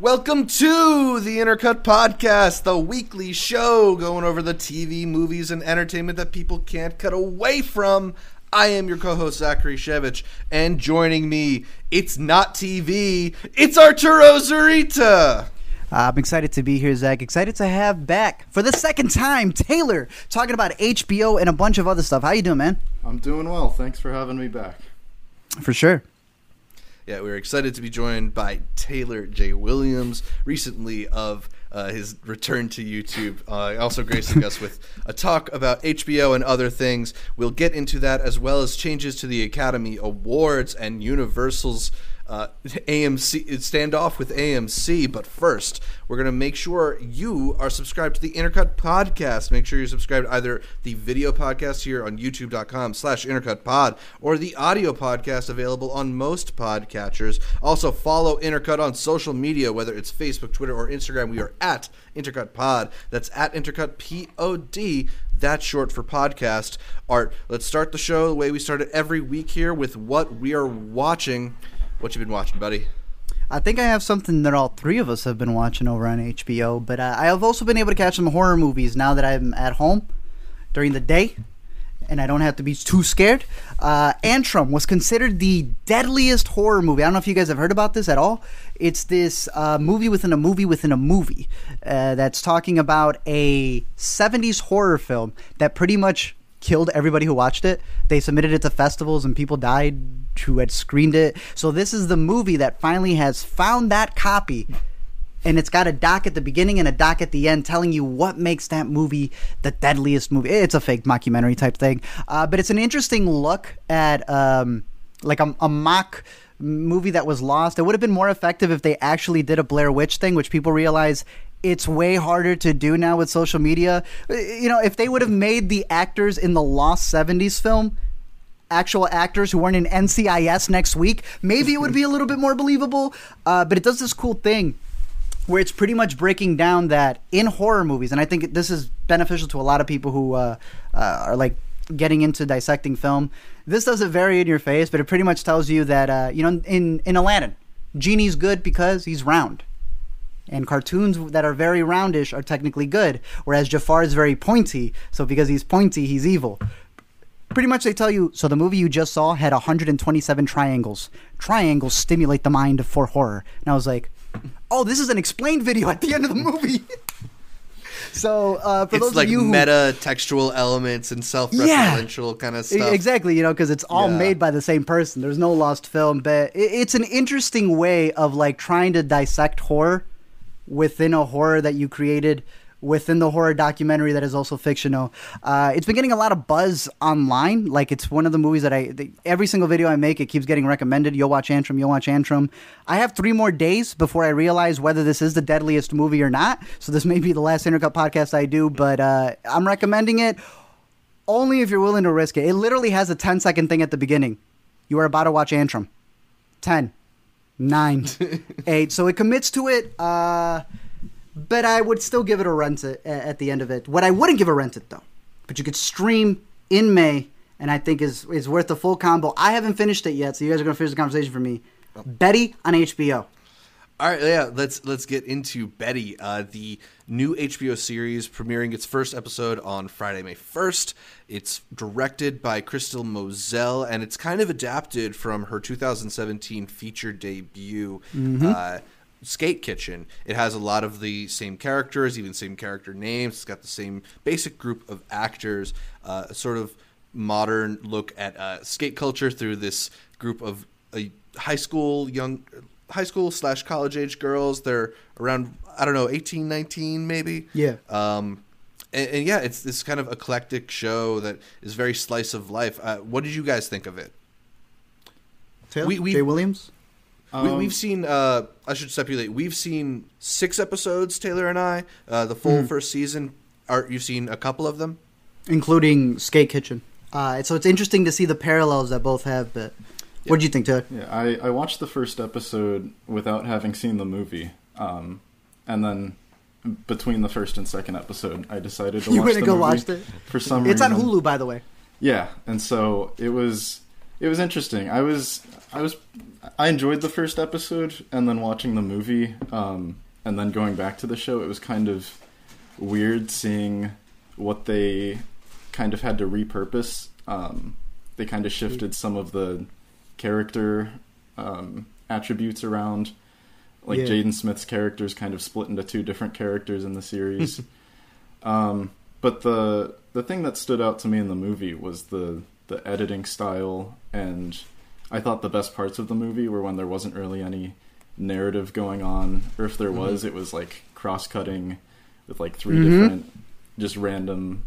Welcome to the Intercut Podcast, the weekly show going over the TV, movies, and entertainment that people can't cut away from. I am your co-host Zachary Shevich, and joining me, it's not TV, it's Arturo Zurita. Uh, I'm excited to be here, Zach. Excited to have back for the second time Taylor talking about HBO and a bunch of other stuff. How you doing, man? I'm doing well. Thanks for having me back. For sure. Yeah, we're excited to be joined by Taylor J. Williams, recently of uh, his return to YouTube, uh, also gracing us with a talk about HBO and other things. We'll get into that as well as changes to the Academy Awards and Universal's uh, AMC standoff with AMC. But first, we're going to make sure you are subscribed to the Intercut podcast. Make sure you're subscribed to either the video podcast here on youtube.com slash intercutpod or the audio podcast available on most podcatchers. Also, follow Intercut on social media, whether it's Facebook, Twitter, or Instagram. We are at Intercut Pod. That's at Intercut P-O-D. That's short for podcast. Art, let's start the show the way we start it every week here with what we are watching. What you been watching, buddy? I think I have something that all three of us have been watching over on HBO, but uh, I have also been able to catch some horror movies now that I'm at home during the day and I don't have to be too scared. Uh, Antrum was considered the deadliest horror movie. I don't know if you guys have heard about this at all. It's this uh, movie within a movie within a movie uh, that's talking about a 70s horror film that pretty much killed everybody who watched it. They submitted it to festivals and people died who had screened it. So this is the movie that finally has found that copy and it's got a doc at the beginning and a doc at the end telling you what makes that movie the deadliest movie. It's a fake mockumentary type thing, uh, but it's an interesting look at um, like a, a mock movie that was lost. It would have been more effective if they actually did a Blair Witch thing, which people realize it's way harder to do now with social media. You know, if they would have made the actors in the Lost 70s film actual actors who weren't in NCIS next week, maybe it would be a little bit more believable. Uh, but it does this cool thing where it's pretty much breaking down that in horror movies, and I think this is beneficial to a lot of people who uh, uh, are like getting into dissecting film. This doesn't vary in your face, but it pretty much tells you that uh, you know in in Aladdin, Genie's good because he's round. And cartoons that are very roundish are technically good, whereas Jafar is very pointy. So because he's pointy, he's evil pretty much they tell you so the movie you just saw had 127 triangles triangles stimulate the mind for horror and i was like oh this is an explained video at the end of the movie so uh, for it's those like of you who, meta textual elements and self-referential kind of stuff. exactly you know because it's all Yeah. made by the same person there's no lost film but it's an interesting way of like trying to dissect horror within a horror that you created within the horror documentary that is also fictional. Uh, it's been getting a lot of buzz online. Like it's one of the movies that I the, every single video I make, it keeps getting recommended. You'll watch Antrum. You'll watch Antrum. I have three more days before I realize whether this is the deadliest movie or not. So this may be the last Intercut podcast I do, but uh, I'm recommending it only if you're willing to risk it. It literally has a 10 second thing at the beginning. You are about to watch Antrum. 10, 9, 8. So it commits to it. Uh, but I would still give it a rent at, at the end of it. What I wouldn't give a rent it though, but you could stream in May, and I think is is worth the full combo. I haven't finished it yet, so you guys are gonna finish the conversation for me. Betty on HBO. All right, yeah, let's let's get into Betty, uh, the new HBO series premiering its first episode on Friday, May first. It's directed by Crystal Moselle, and it's kind of adapted from her 2017 feature debut, uh, Skate Kitchen. It has a lot of the same characters, even same character names. It's got the same basic group of actors. Uh, a sort of modern look at uh, skate culture through this group of uh, high school young high school slash college age girls they're around i don't know 18 19 maybe Yeah. um and, and yeah it's this kind of eclectic show that is very slice of life uh, what did you guys think of it Taylor? We- we- J. Williams. We, Um, we've seen uh i should stipulate we've seen six episodes taylor and i uh the full first season art you've seen a couple of them including Skate Kitchen. Uh, so it's interesting to see the parallels that both have. But what do you think, Taylor? Yeah, I, I watched the first episode without having seen the movie, um, and then between the first and second episode, I decided to You watch went to the go movie watch it? for some reason. It's on. Hulu, by the way. Yeah, and so it was. It was interesting. I was I was I enjoyed the first episode, and then watching the movie, um, and then going back to the show, it was kind of weird seeing what they kind of had to repurpose. Um, they kind of shifted some of the character um, attributes around. Like Yeah. Jaden Smith's characters kind of split into two different characters in the series. um, but the the thing that stood out to me in the movie was the the editing style, and I thought the best parts of the movie were when there wasn't really any narrative going on, or if there was, it was like cross cutting with like 3 Mhm. different, just random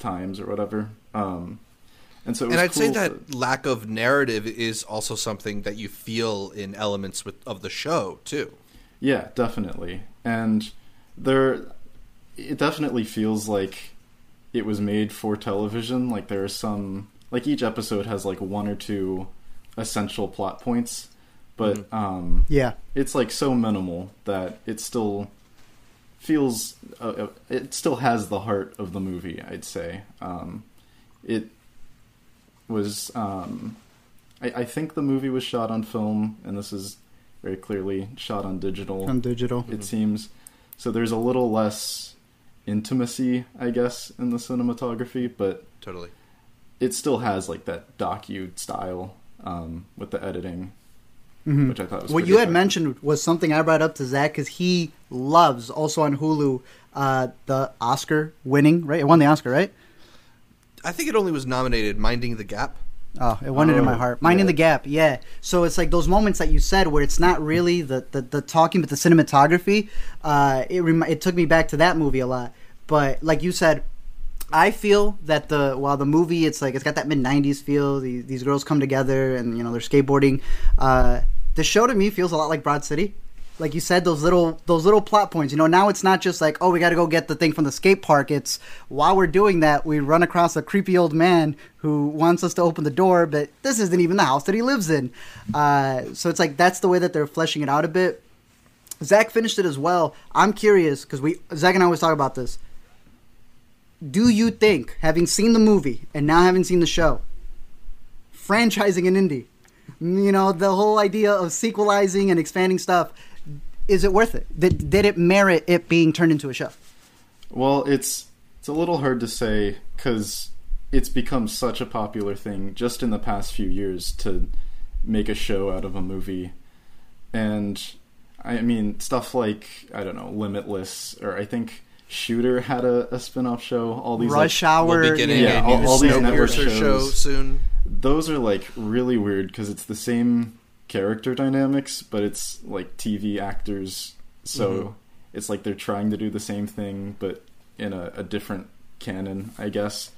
times or whatever. Um, and so, it was and I'd say cool that lack of narrative is also something that you feel in elements with, of the show too. Yeah, definitely. And there it definitely feels like it was made for television. Like there are some like each episode has like one or two essential plot points, but um Yeah. it's like so minimal that it still feels uh, uh, it still has the heart of the movie, I'd say. Um it was um I, I think the movie was shot on film and this is very clearly shot on digital On digital. it seems. So there's a little less intimacy, I guess, in the cinematography, but Totally. It still has like that docu style um, with the editing, Mhm. which I thought was What you had effective. mentioned was something I brought up to Zach because he loves also on Hulu uh, the Oscar winning right. It won the Oscar, right? I think it only was nominated "Minding the Gap." Oh, it won it in my Oh, heart. Minding yeah. the gap, yeah. So it's like those moments that you said where it's not really the the, the talking, but the cinematography. Uh, it remi- it took me back to that movie a lot. But like you said, I feel that the while the movie it's like it's got that mid '90s feel. These, these girls come together and you know they're skateboarding. Uh, the show to me feels a lot like Broad City. Like you said, those little those little plot points. You know, now it's not just like oh we got to go get the thing from the skate park. It's while we're doing that we run across a creepy old man who wants us to open the door, but this isn't even the house that he lives in. Uh, so it's like that's the way that they're fleshing it out a bit. Zach finished it as well. I'm curious because we Zach and I always talk about this do you think, having seen the movie and now having seen the show, franchising an indie, you know, the whole idea of sequelizing and expanding stuff, is it worth it? Did, did it merit it being turned into a show? Well, it's it's a little hard to say because it's become such a popular thing just in the past few years to make a show out of a movie, and I mean stuff like I don't know Limitless or I think Shooter had a, a spin-off show. All these like, Rush Hour. We'll be getting yeah, a all- new all these network Snowpiercer show shows. soon. those are like really weird because it's the same character dynamics, but it's like TV actors. So Mhm. it's like they're trying to do the same thing, but in a, a different canon, I guess.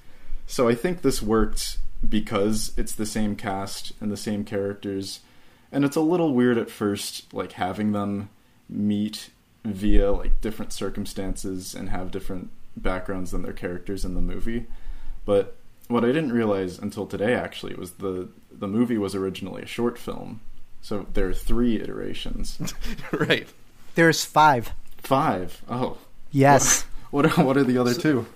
So I think this worked because it's the same cast and the same characters. And it's a little weird at first, like having them meet via like different circumstances and have different backgrounds than their characters in the movie. But what I didn't realize until today actually was the the movie was originally a short film. So there are three iterations. right. There's five. Five. Oh. Yes. What are, what are the other two?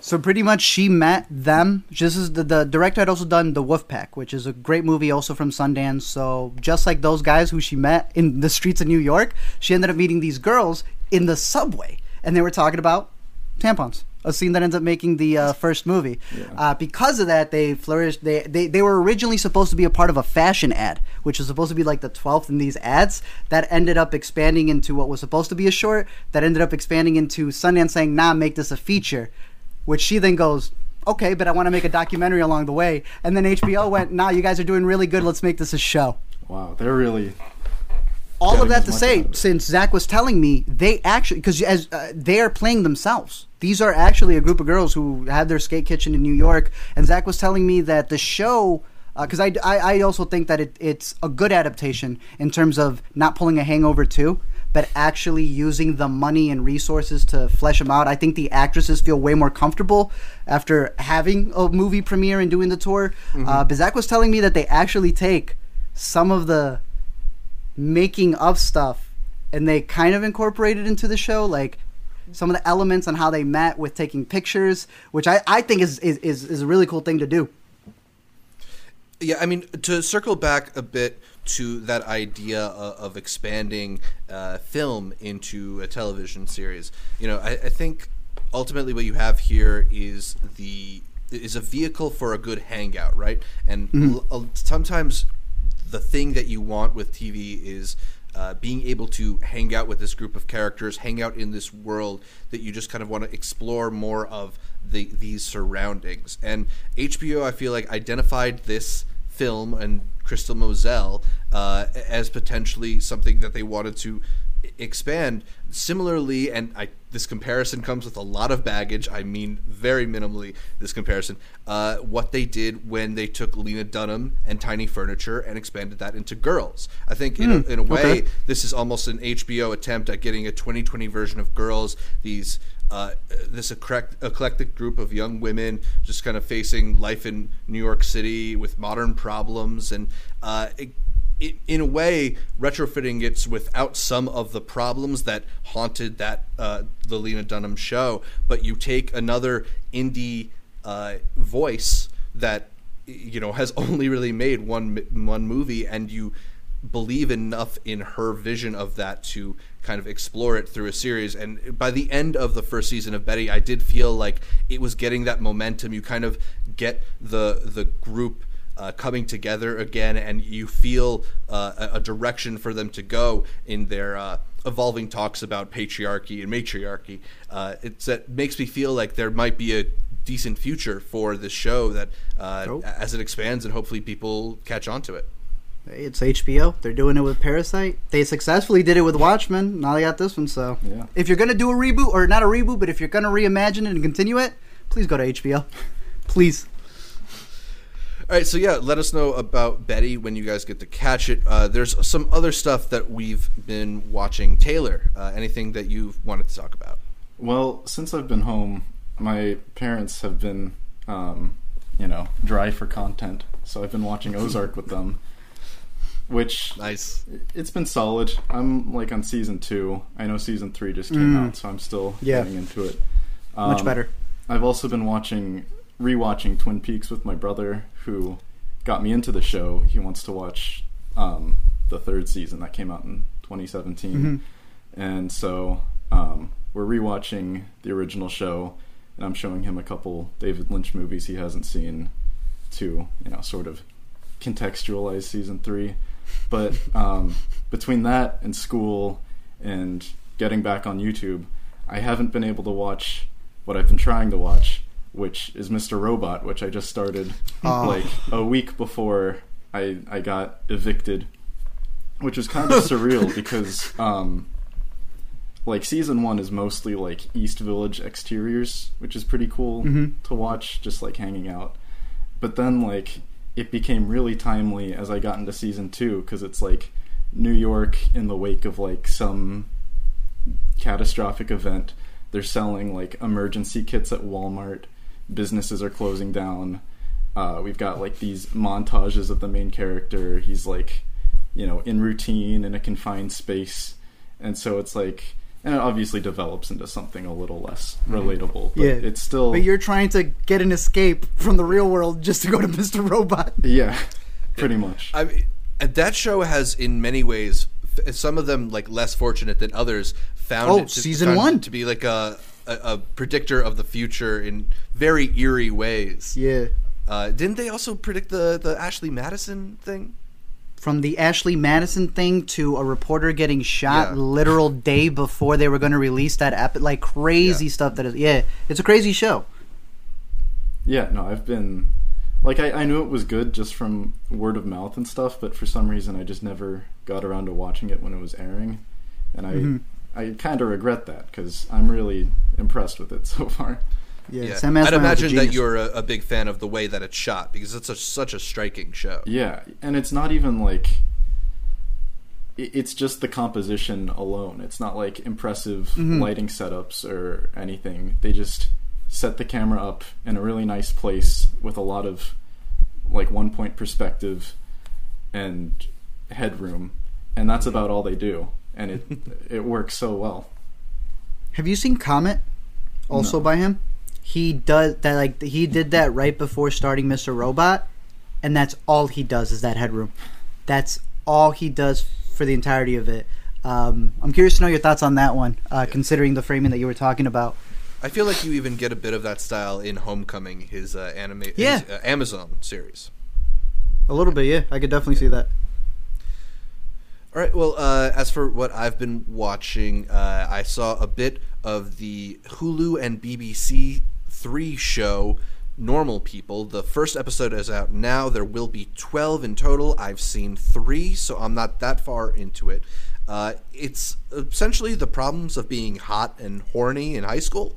So pretty much, she met them. This is the, the director had also done The Wolfpack, which is a great movie, also from Sundance. So just like those guys who she met in the streets of New York, she ended up meeting these girls in the subway, and they were talking about tampons. A scene that ends up making the uh, first movie. Yeah. Uh, because of that, they flourished. They, they they were originally supposed to be a part of a fashion ad, which was supposed to be like the twelfth in these ads. That ended up expanding into what was supposed to be a short. That ended up expanding into Sundance saying, "Nah, make this a feature." Which she then goes, "Okay, but I want to make a documentary along the way." And then HBO went, "Nah, you guys are doing really good. Let's make this a show." Wow, they're really all of that to say, out of it. since Zach was telling me, they actually because as uh, they are playing themselves. These are actually a group of girls who had their skate kitchen in New York, and Zach was telling me that the show. Because I, I, I also think that it, it's a good adaptation in terms of not pulling a hangover too, but actually using the money and resources to flesh them out. I think the actresses feel way more comfortable after having a movie premiere and doing the tour. Uh, but Zach was telling me that they actually take some of the making of stuff and they kind of incorporated into the show like some of the elements on how they met with taking pictures which i, I think is, is, is, is a really cool thing to do Yeah, I mean, to circle back a bit to that idea of, of expanding uh, film into a television series, you know, I, I think ultimately what you have here is the is a vehicle for a good hangout, right? And l- l- sometimes the thing that you want with TV is uh, being able to hang out with this group of characters, hang out in this world that you just kind of want to explore more of the these surroundings. And HBO, I feel like, identified this film and Crystal Moselle uh, as potentially something that they wanted to expand. Similarly, and I this comparison comes with a lot of baggage. I mean, very minimally this comparison. Uh, what they did when they took Lena Dunham and Tiny Furniture and expanded that into Girls. I think in, a, in a way, okay. this is almost an HBO attempt at getting a 2020 version of Girls. These uh, this eclect- eclectic group of young women just kind of facing life in New York City with modern problems and. Uh, it, in a way, retrofitting it without some of the problems that haunted that uh, the Lena Dunham show, but you take another indie uh, voice that you know has only really made one one movie, and you believe enough in her vision of that to kind of explore it through a series. And by the end of the first season of Betty, I did feel like it was getting that momentum. You kind of get the the group uh, coming together again, and you feel uh, a, a direction for them to go in their uh, evolving talks about patriarchy and matriarchy. Uh, it's that makes me feel like there might be a decent future for this show that uh, Cool. as it expands and hopefully people catch on to it. Hey, It's HBO. They're doing it with Parasite. They successfully did it with Watchmen. Now they got this one. So Yeah. if you're gonna do a reboot, or not a reboot, but if you're gonna reimagine it and continue it, please go to HBO. Please. All right, so yeah, let us know about Betty when you guys get to catch it. Uh, there's some other stuff that we've been watching. Taylor, uh, anything that you've wanted to talk about? Well, since I've been home, my parents have been, um, you know, dry for content. So I've been watching Ozark with them, which Nice. it's been solid. I'm like on season two. I know season three just came Mm. out, so I'm still Yeah. getting into it. Much Um, better. I've also been watching, rewatching Twin Peaks with my brother, who got me into the show. He wants to watch um, the third season that came out in 2017, Mhm. and so um, we're rewatching the original show, and I'm showing him a couple David Lynch movies he hasn't seen to, you know, sort of contextualize season three. But um, between that and school and getting back on YouTube, I haven't been able to watch what I've been trying to watch, which is Mr. Robot, which I just started Oh. like a week before I I got evicted, which was kind of surreal because um, like season one is mostly like East Village exteriors, which is pretty cool Mhm. to watch, just like hanging out. But then like it became really timely as I got into season two because it's like New York in the wake of like some catastrophic event. They're selling like emergency kits at Walmart. Businesses are closing down. Uh, we've got like these montages of the main character. He's like, you know, in routine in a confined space, and so it's like, and it obviously develops into something a little less relatable. But Yeah. it's still, But you're trying to get an escape from the real world just to go to Mr. Robot. yeah, pretty much. I mean, that show has, in many ways, some of them like less fortunate than others, found Oh, it to, season found one. to be like a, a a predictor of the future in very eerie ways. Yeah. Uh, didn't they also predict the the Ashley Madison thing? From the Ashley Madison thing to a reporter getting shot Yeah. literal day before they were going to release that app, like crazy Yeah. stuff. That is, yeah, it's a crazy show. Yeah, no, I've been like I, I knew it was good just from word of mouth and stuff, but for some reason I just never got around to watching it when it was airing, and I Mhm. I kind of regret that because I'm really impressed with it so far. Yeah, Yeah, Sam I'd Asghari a imagine that you're a, a big fan of the way that it's shot because it's a, such a striking show. Yeah, and it's not even like it's just the composition alone. It's not like impressive Mhm. lighting setups or anything. They just set the camera up in a really nice place with a lot of like one point perspective and headroom, and that's about all they do. And it it works so well. Have you seen Comet? Also No. by him. He does that like he did that right before starting Mr. Robot, and that's all he does is that headroom. That's all he does for the entirety of it. Um, I'm curious to know your thoughts on that one, uh, considering the framing that you were talking about. I feel like you even get a bit of that style in Homecoming, his uh, anime, Yeah. his, uh, Amazon series. A little bit, yeah. I could definitely see that. All right. Well, uh, as for what I've been watching, uh, I saw a bit of the Hulu and BBC three show. Normal People. The first episode is out now. There will be 12 in total. I've seen three, so I'm not that far into it. Uh, it's essentially the problems of being hot and horny in high school.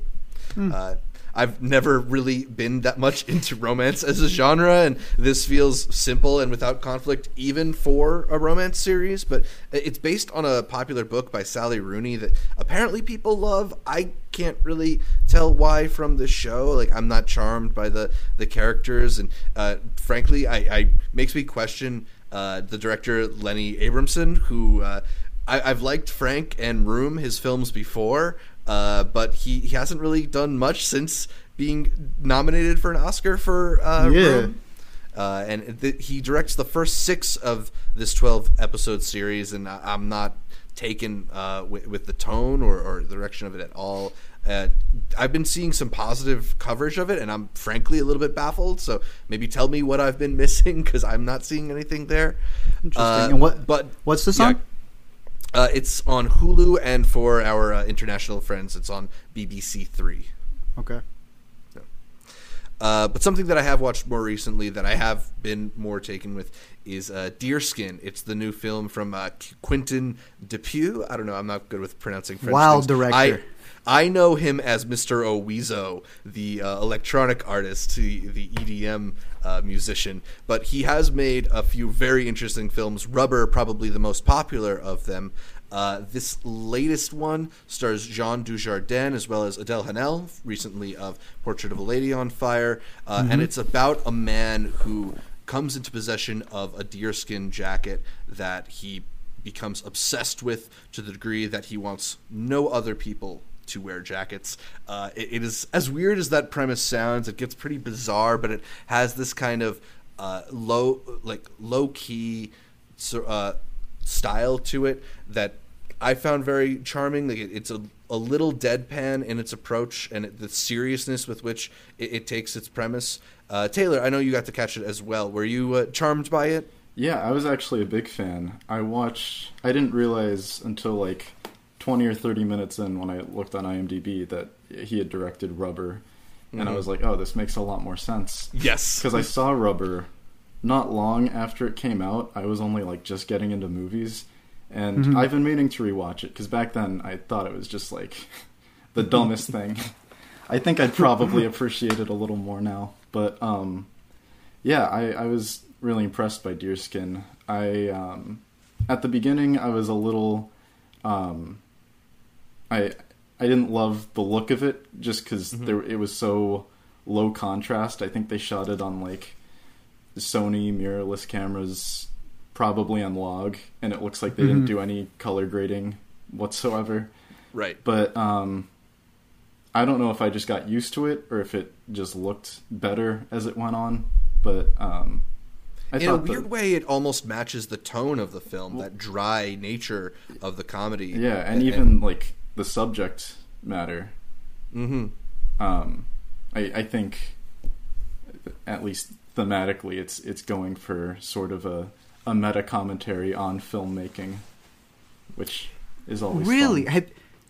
Uh, I've never really been that much into romance as a genre, and this feels simple and without conflict, even for a romance series. But it's based on a popular book by Sally Rooney that apparently people love. I can't really tell why from the show. Like, I'm not charmed by the the characters, and uh, frankly, I, I makes me question uh, the director Lenny Abrahamson, who. Uh, I, I've liked Frank and Room, his films before, uh, but he, he hasn't really done much since being nominated for an Oscar for uh, Yeah. Room. Uh, and th- he directs the first six of this 12 episode series, and I- I'm not taken uh, with, with the tone or, or the direction of it at all. Uh, I've been seeing some positive coverage of it, and I'm frankly a little bit baffled. So maybe tell me what I've been missing because I'm not seeing anything there. Interesting. Uh, and what? But what's this yeah, on? Uh, it's on Hulu, and for our uh, international friends, it's on BBC Three. Okay. Uh, but something that I have watched more recently that I have been more taken with is uh, Deerskin. It's the new film from uh, Quentin Dupieux. I don't know. I'm not good with pronouncing French. Wow, things. director. I, I know him as Mr. Oizo, the uh, electronic artist, the, the EDM uh, musician. But he has made a few very interesting films. Rubber, probably the most popular of them. Uh, this latest one stars Jean Dujardin as well as Adele Haenel, recently of Portrait of a Lady on Fire, uh, and it's about a man who comes into possession of a deerskin jacket that he becomes obsessed with to the degree that he wants no other people to wear jackets. Uh, it, it is as weird as that premise sounds. It gets pretty bizarre, but it has this kind of uh, low, like low key uh, style to it that I found very charming. Like it, it's a, a little deadpan in its approach and the seriousness with which it, it takes its premise. Uh, Taylor, I know you got to catch it as well. Were you uh, charmed by it? Yeah, I was actually a big fan. I watched. I didn't realize until like twenty or thirty minutes in when I looked on IMDb that he had directed Rubber, and I was like, "Oh, this makes a lot more sense." Yes. Because I saw Rubber not long after it came out. I was only like just getting into movies, and I've been meaning to rewatch it because back then I thought it was just like the dumbest thing. I think I'd probably appreciate it a little more now, but um, yeah, I, I was really impressed by Deerskin. I um, at the beginning I was a little um, I I didn't love the look of it just because there it was so low contrast. I think they shot it on like Sony mirrorless cameras, probably on log, and it looks like they didn't do any color grading whatsoever. Right. But um, I don't know if I just got used to it or if it just looked better as it went on. But um, I in a weird that, way, it almost matches the tone of the film, that dry nature of the comedy. yeah, and even like the subject matter. hmm Um, I, I think, at least thematically, it's it's going for sort of a a meta commentary on filmmaking, which is always Really? fun. Have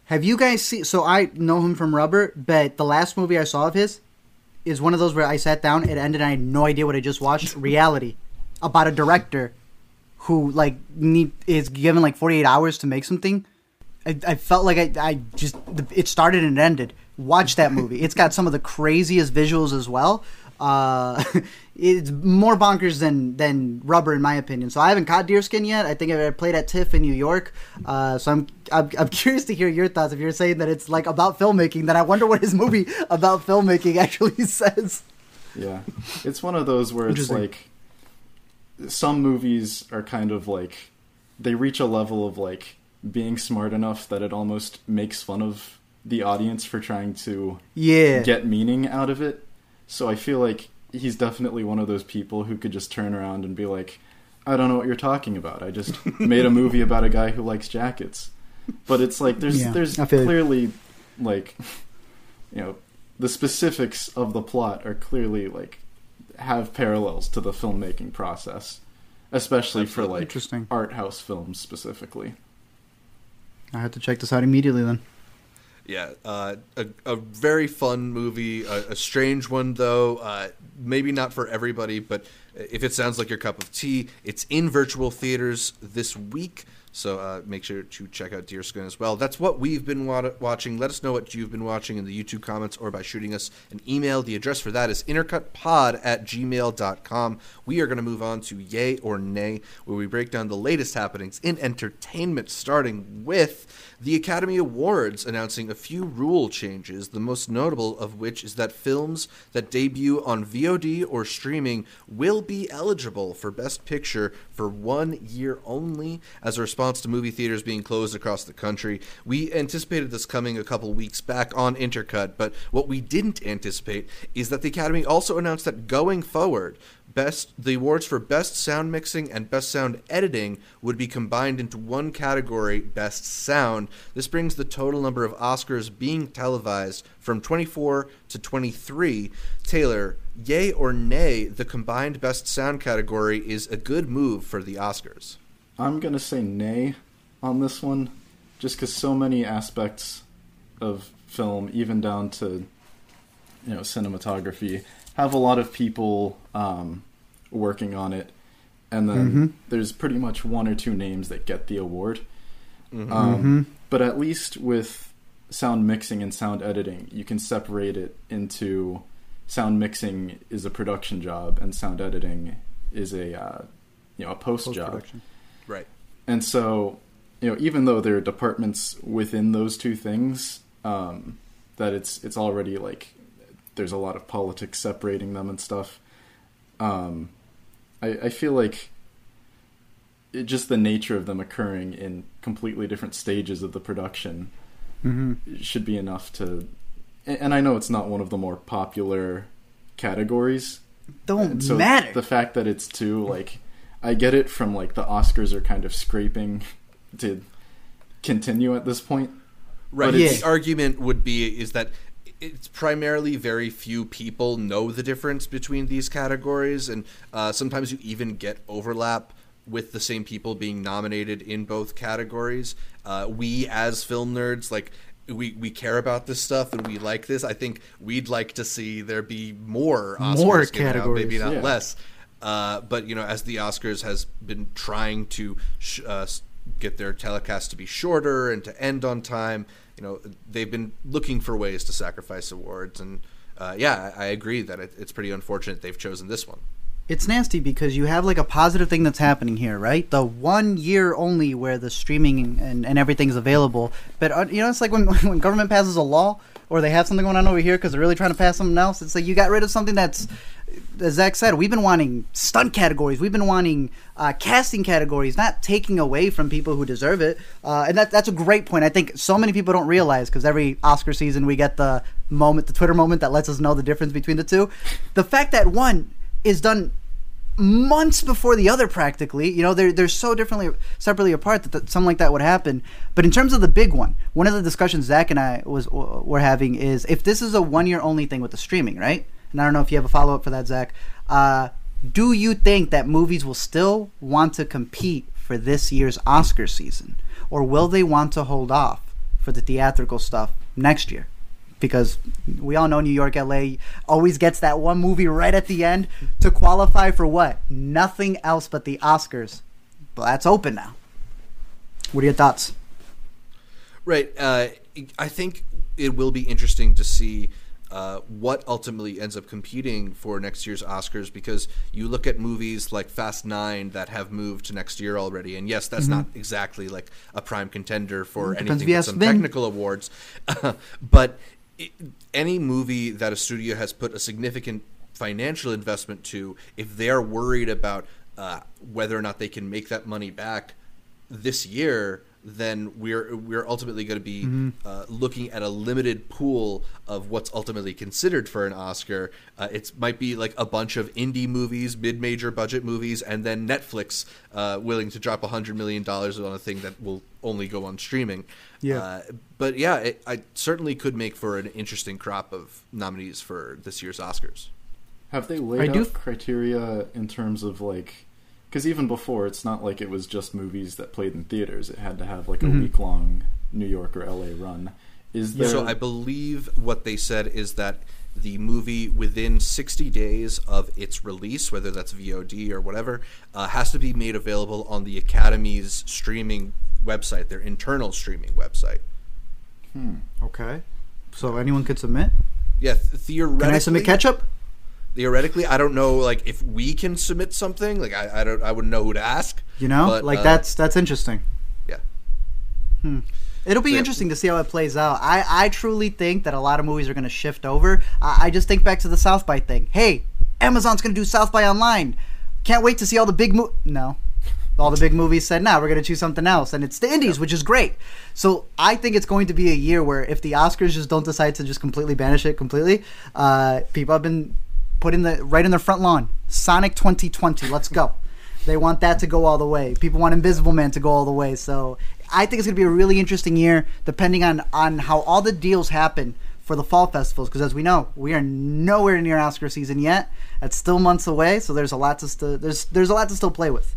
Have you guys seen? So I know him from Rubber, but the last movie I saw of his is one of those where I sat down, it ended, and I had no idea what I just watched. Reality, about a director who like need is given like forty eight hours to make something. I, I felt like I, I just it started and ended. Watch that movie. It's got some of the craziest visuals as well. Uh, it's more bonkers than than Rubber in my opinion. So I haven't caught Deerskin yet. I think I played at TIFF in New York. Uh, so I'm, I'm I'm curious to hear your thoughts. If you're saying that it's like about filmmaking, then I wonder what his movie about filmmaking actually says. Yeah, it's one of those where it's like some movies are kind of like they reach a level of like being smart enough that it almost makes fun of the audience for trying to Yeah. get meaning out of it. So I feel like he's definitely one of those people who could just turn around and be like, I don't know what you're talking about. I just made a movie about a guy who likes jackets. But it's like there's Yeah, there's clearly like you know the specifics of the plot are clearly like have parallels to the filmmaking process, especially for like Interesting. art house films specifically. I have to check this out immediately then. Yeah, uh, a, a very fun movie, a, a strange one though. Uh, maybe not for everybody, but if it sounds like your cup of tea, it's in virtual theaters this week. So uh, make sure to check out Deerskin as well. That's what we've been wa- watching. Let us know what you've been watching in the YouTube comments or by shooting us an email. The address for that is intercutpod at gmail.com. We are going to move on to Yay or Nay, where we break down the latest happenings in entertainment, starting with the Academy Awards announcing a few rule changes, the most notable of which is that films that debut on VOD or streaming will be eligible for Best Picture for one year only as a response to movie theaters being closed across the country. We anticipated this coming a couple weeks back on Intercut, but what we didn't anticipate is that the Academy also announced that going forward, best the awards for best sound mixing and best sound editing would be combined into one category best sound. This brings the total number of oscars being televised from 24 to 23 taylor yay or nay the combined best sound category is a good move for the oscars I'm gonna say nay on this one, just because so many aspects of film, even down to you know cinematography, have a lot of people um, working on it, and then there's pretty much one or two names that get the award. Um, But at least with sound mixing and sound editing, you can separate it into sound mixing is a production job and sound editing is a uh, you know a post job. Post-production. right And so, you know, even though there are departments within those two things, um, that it's it's already like there's a lot of politics separating them and stuff. Um, I, I feel like it, just the nature of them occurring in completely different stages of the production Mm-hmm. should be enough to. And and I know it's not one of the more popular categories, Don't so matter. the fact that it's two, like, I get it from like the Oscars are kind of scraping to continue at this point. Right. But The argument would be is that it's primarily very few people know the difference between these categories, and uh, sometimes you even get overlap with the same people being nominated in both categories. Uh, we, as film nerds, like we we care about this stuff and we like this. I think we'd like to see there be more Oscars More given out, maybe not Yeah. less. Uh, but you know, as the Oscars has been trying to sh- uh, get their telecast to be shorter and to end on time, you know, they've been looking for ways to sacrifice awards. And uh, yeah, I I agree that it, it's pretty unfortunate they've chosen this one. It's nasty because you have like a positive thing that's happening here, right? The one year only where the streaming and, and everything's available. But uh, you know, it's like when when government passes a law or they have something going on over here because they're really trying to pass something else. It's like you got rid of something that's, as Zach said, we've been wanting stunt categories, we've been wanting uh, casting categories, not taking away from people who deserve it. Uh, and that that's a great point. I think so many people don't realize because every Oscar season we get the moment, the Twitter moment that lets us know the difference between the two. The fact that one is done months before the other practically you know they're, they're so differently separately apart that, that something like that would happen but in terms of the big one one of the discussions zach and i was were having is if this is a one year only thing with the streaming right and i don't know if you have a follow-up for that zach uh, do you think that movies will still want to compete for this year's oscar season or will they want to hold off for the theatrical stuff next year because we all know New York, LA always gets that one movie right at the end to qualify for what? Nothing else but the Oscars. But that's open now. What are your thoughts? Right. Uh, I think it will be interesting to see uh, what ultimately ends up competing for next year's Oscars because you look at movies like Fast Nine that have moved to next year already, and yes, that's not exactly like a prime contender for Mm-hmm. Depends anything but some technical awards, but it, any movie that a studio has put a significant financial investment to, if they are worried about uh, whether or not they can make that money back this year, then we're we're ultimately going to be Mm-hmm. uh, looking at a limited pool of what's ultimately considered for an Oscar. Uh, it might be like a bunch of indie movies, mid-major budget movies, and then Netflix uh, willing to drop a hundred million dollars on a thing that will only go on streaming. Yeah. Uh, but yeah, it, I certainly could make for an interesting crop of nominees for this year's Oscars. Have they I laid do- out criteria in terms of like, because even before, it's not like it was just movies that played in theaters. It had to have like a Mhm. week long New York or LA run. Is there? So I believe what they said is that the movie within 60 days of its release, whether that's VOD or whatever, uh, has to be made available on the Academy's streaming website, their internal streaming website. Hmm. Okay. So anyone could submit. Yeah, th- theoretically. Can I submit ketchup? Theoretically, I don't know, like if we can submit something. Like I, I don't, I wouldn't know who to ask. You know, But, like uh, that's that's interesting. Yeah. Hmm. It'll be So, yeah. interesting to see how it plays out. I, I truly think that a lot of movies are going to shift over. I, I just think back to the South by thing. Hey, Amazon's going to do South by online. Can't wait to see all the big mo- no. All the big movies said, "Nah, we're going to choose something else," and it's the indies, which is great. So I think it's going to be a year where if the Oscars just don't decide to just completely banish it completely, uh, people have been put in the right in their front lawn. Sonic 2020, let's go. They want that to go all the way. People want Invisible Man to go all the way. So I think it's going to be a really interesting year, depending on on how all the deals happen for the fall festivals. Because as we know, we are nowhere near Oscar season yet. It's still months away, so there's a lot to st- there's there's a lot to still play with.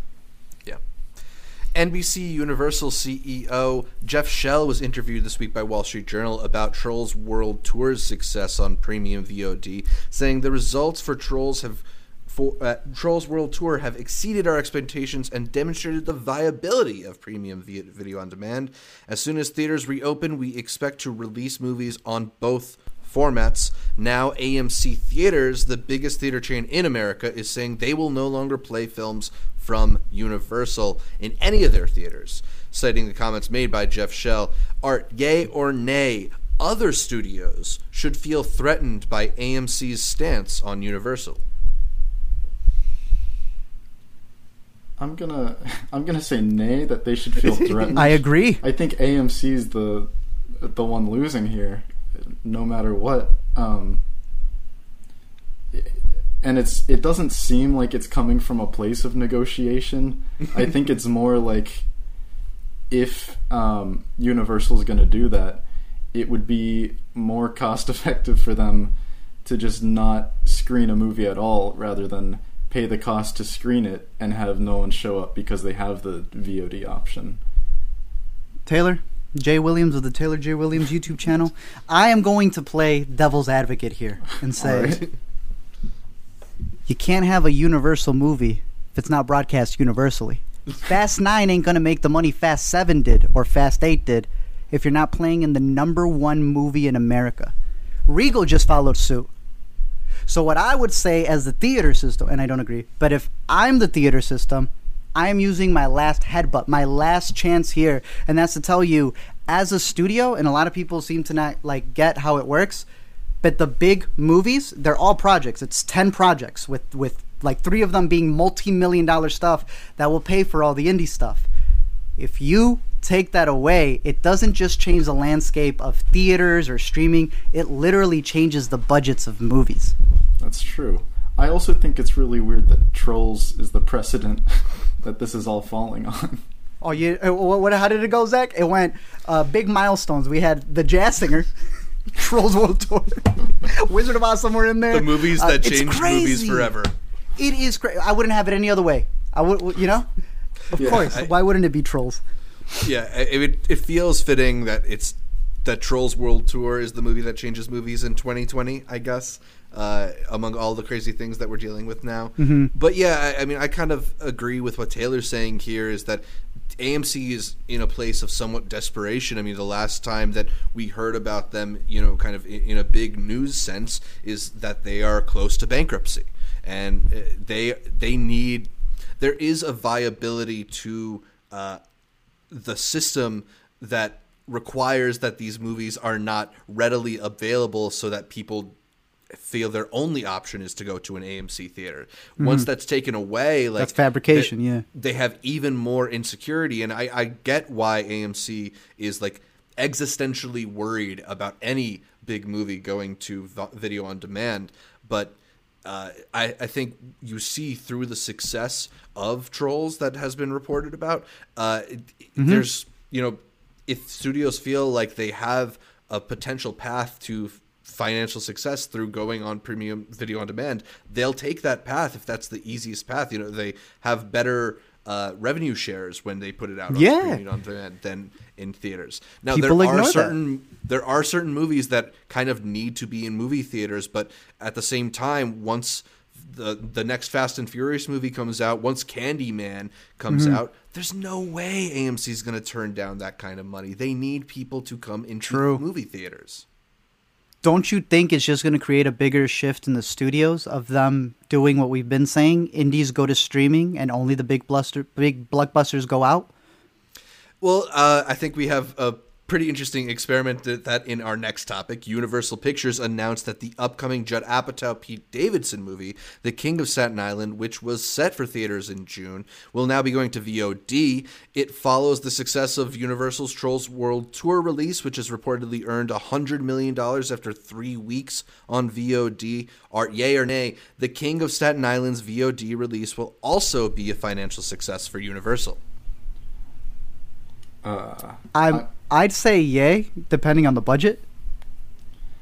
NBC Universal CEO Jeff Shell was interviewed this week by Wall Street Journal about Trolls World Tour's success on premium VOD, saying the results for Trolls have for uh, Trolls World Tour have exceeded our expectations and demonstrated the viability of premium video on demand. As soon as theaters reopen, we expect to release movies on both formats. Now, AMC Theaters, the biggest theater chain in America, is saying they will no longer play films from Universal in any of their theaters. Citing the comments made by Jeff Shell, Art, yay or nay, other studios should feel threatened by AMC's stance on Universal. I'm gonna I'm gonna say nay that they should feel threatened. I agree. I think AMC's the the one losing here, no matter what. Um, and it's it doesn't seem like it's coming from a place of negotiation. I think it's more like if um, Universal's going to do that, it would be more cost effective for them to just not screen a movie at all rather than pay the cost to screen it and have no one show up because they have the VOD option. Taylor J Williams of the Taylor J Williams YouTube channel. I am going to play devil's advocate here and say Alright. You can't have a Universal movie if it's not broadcast universally. Fast 9 ain't going to make the money Fast 7 did or Fast 8 did if you're not playing in the number one movie in America. Regal just followed suit. So, what I would say as the theater system, and I don't agree, but if I'm the theater system, I'm using my last headbutt, my last chance here, and that's to tell you, as a studio, and a lot of people seem to not like get how it works, but the big movies, they're all projects. It's ten projects with with like three of them being multi-million dollar stuff that will pay for all the indie stuff. If you take that away, it doesn't just change the landscape of theaters or streaming, it literally changes the budgets of movies. That's true. I also think it's really weird that Trolls is the precedent that this is all falling on. Oh, you uh, what, what? How did it go, Zach? It went uh, big milestones. We had the Jazz Singer, Trolls World Tour, Wizard of Oz somewhere in there. The movies Uh, that it's changed movies forever. It is crazy. I wouldn't have it any other way. I would, you know. Of Yeah, course. I- Why wouldn't it be Trolls? Yeah, it, it it feels fitting that it's that Trolls World Tour is the movie that changes movies in 2020. I guess uh, among all the crazy things that we're dealing with now. Mhm. But yeah, I, I mean, I kind of agree with what Taylor's saying here. Is that AMC is in a place of somewhat desperation. I mean, the last time that we heard about them, you know, kind of in, a big news sense, is that they are close to bankruptcy, and uh, they they need. There is a viability to uh, the system that requires that these movies are not readily available so that people feel their only option is to go to an AMC theater. Once that's taken away, like Mm-hmm. That's fabrication, they, yeah. they have even more insecurity, and I, I get why AMC is like existentially worried about any big movie going to video on demand, but. Uh, I, I think you see through the success of Trolls that has been reported about. Uh, Mm-hmm. There's, you know, if studios feel like they have a potential path to financial success through going on premium video on demand, they'll take that path if that's the easiest path. You know, they have better uh, revenue shares when they put it out on Yeah. on demand than in theaters. Now People there are ignore that. certain there are certain movies that kind of need to be in movie theaters, but at the same time, once the the next Fast and Furious movie comes out, once Candyman comes Mm-hmm. out, there's no way AMC is going to turn down that kind of money. They need people to come into True. movie theaters. Don't you think it's just going to create a bigger shift in the studios of them doing what we've been saying? Indies go to streaming, and only the big bluster, big blockbusters go out. Well, uh, I think we have a pretty interesting experiment that, that in our next topic. Universal Pictures announced that the upcoming Judd Apatow Pete Davidson movie, The King of Staten Island, which was set for theaters in June, will now be going to VOD. It follows the success of Universal's Trolls World Tour release, which has reportedly earned $100 million after three weeks on VOD. Are yay or nay, The King of Staten Island's VOD release will also be a financial success for Universal. Uh, I'm, I'd say yay, depending on the budget.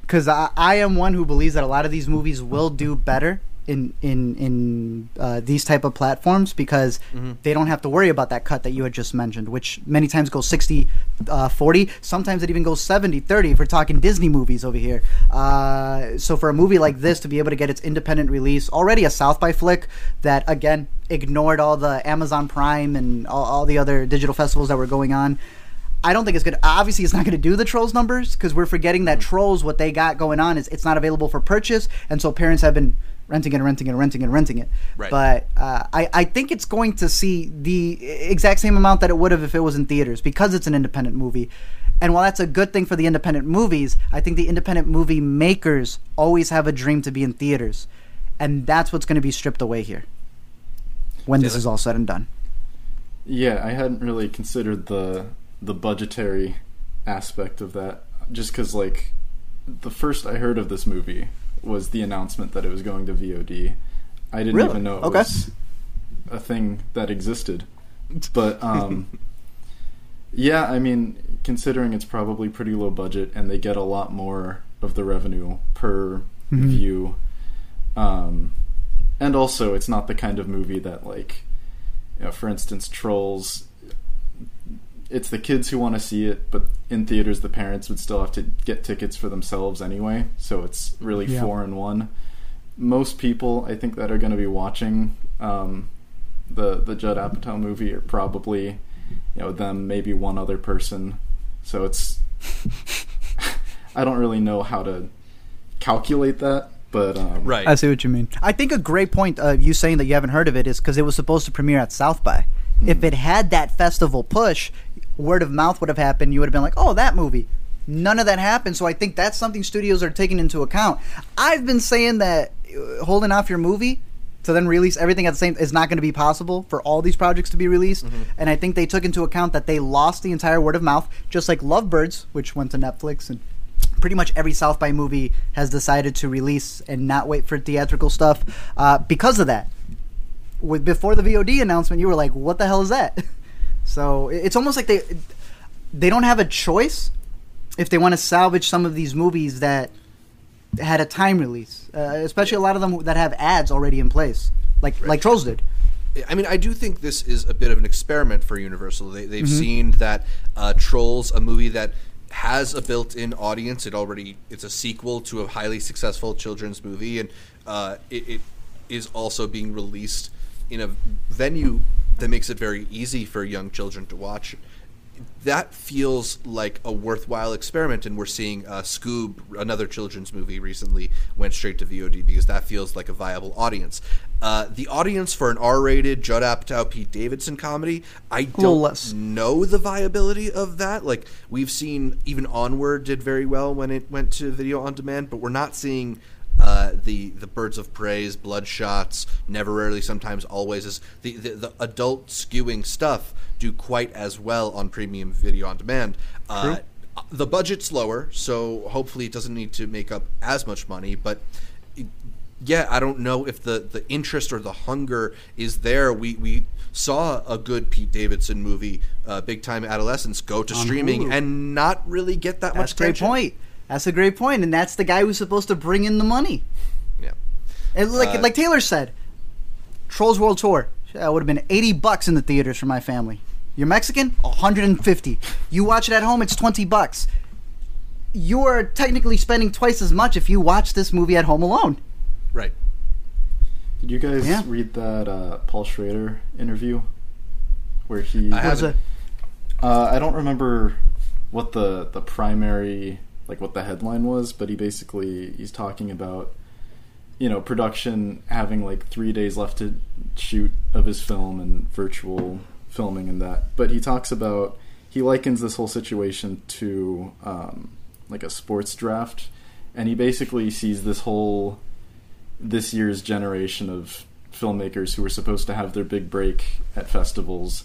Because I, I am one who believes that a lot of these movies will do better in in in uh, these type of platforms because they don't have to worry about that cut that you had just mentioned, which many times goes 60, uh, 40. Sometimes it even goes 70, 30 if we're talking Disney movies over here. Uh, so for a movie like this to be able to get its independent release, already a South by flick that again ignored all the Amazon Prime and all, all the other digital festivals that were going on. I don't think it's good. Obviously, it's not going to do the Trolls numbers because we're forgetting that Trolls, what they got going on is it's not available for purchase, and so parents have been renting and renting and renting and renting it. Right. But uh, I, I think it's going to see the exact same amount that it would have if it was in theaters because it's an independent movie. And while that's a good thing for the independent movies, I think the independent movie makers always have a dream to be in theaters, and that's what's going to be stripped away here when this Yeah, is all said and done. yeah, I hadn't really considered the the budgetary aspect of that. Just because, like, the first I heard of this movie was the announcement that it was going to VOD. I didn't Really? even know it Okay. was a thing that existed. But um, yeah, I mean, considering it's probably pretty low budget and they get a lot more of the revenue per Mhm. view, um, and also it's not the kind of movie that like, you know, for instance, Trolls. It's the kids who want to see it, but in theaters, the parents would still have to get tickets for themselves anyway. So it's really Yeah. four in one. Most people, I think, that are going to be watching um, the the Judd Apatow movie are probably, you know, them maybe one other person. So it's, I don't really know how to calculate that, but um, Right. I see what you mean. I think a great point uh, you saying that you haven't heard of it is because it was supposed to premiere at South by. If it had that festival push, word of mouth would have happened. You would have been like, "Oh, that movie." None of that happened, so I think that's something studios are taking into account. I've been saying that uh, holding off your movie to then release everything at the same is not going to be possible for all these projects to be released. And I think they took into account that they lost the entire word of mouth, just like Lovebirds, which went to Netflix and pretty much every South by movie has decided to release and not wait for theatrical stuff uh, because of that. With before the VOD announcement, you were like, "What the hell is that?" So it's almost like they they don't have a choice if they want to salvage some of these movies that had a time release, uh, especially a lot of them that have ads already in place, like like Trolls did. I mean, I do think this is a bit of an experiment for Universal. They, they've Mm-hmm. seen that uh, Trolls, a movie that has a built-in audience. It already it's a sequel to a highly successful children's movie, and uh, it, it is also being released in a venue that makes it very easy for young children to watch. That feels like a worthwhile experiment, and we're seeing uh, Scoob, another children's movie, recently went straight to VOD because that feels like a viable audience. Uh, the audience for an R-rated Judd Apatow, Pete Davidson comedy, I don't know the viability of that. Like we've seen, even Onward did very well when it went to video on demand, but we're not seeing uh, the the Birds of Prey's, Bloodshots, Never Rarely, Sometimes Always is the, the the adult skewing stuff do quite as well on premium video on demand. Uh, the budget's lower, so hopefully it doesn't need to make up as much money, but yeah, I don't know if the, the interest or the hunger is there. We we saw a good Pete Davidson movie, uh, Big Time Adolescence, go to On streaming Hulu. and not really get that That's much a great attention. point. That's a great point, and that's the guy who's supposed to bring in the money. Yeah, And like Uh, like Taylor said, Trolls World Tour that would have been eighty bucks in the theaters for my family. You're Mexican, hundred and fifty. You watch it at home, it's twenty bucks. You are technically spending twice as much if you watch this movie at home alone. right. Did you guys Yeah. read that uh, Paul Schrader interview where he? I haven't. Uh, I don't remember what the the primary like what the headline was, but he basically he's talking about you know production having like three days left to shoot of his film and virtual filming and that. But he talks about he likens this whole situation to um, like a sports draft, and he basically sees this whole this year's generation of filmmakers who are supposed to have their big break at festivals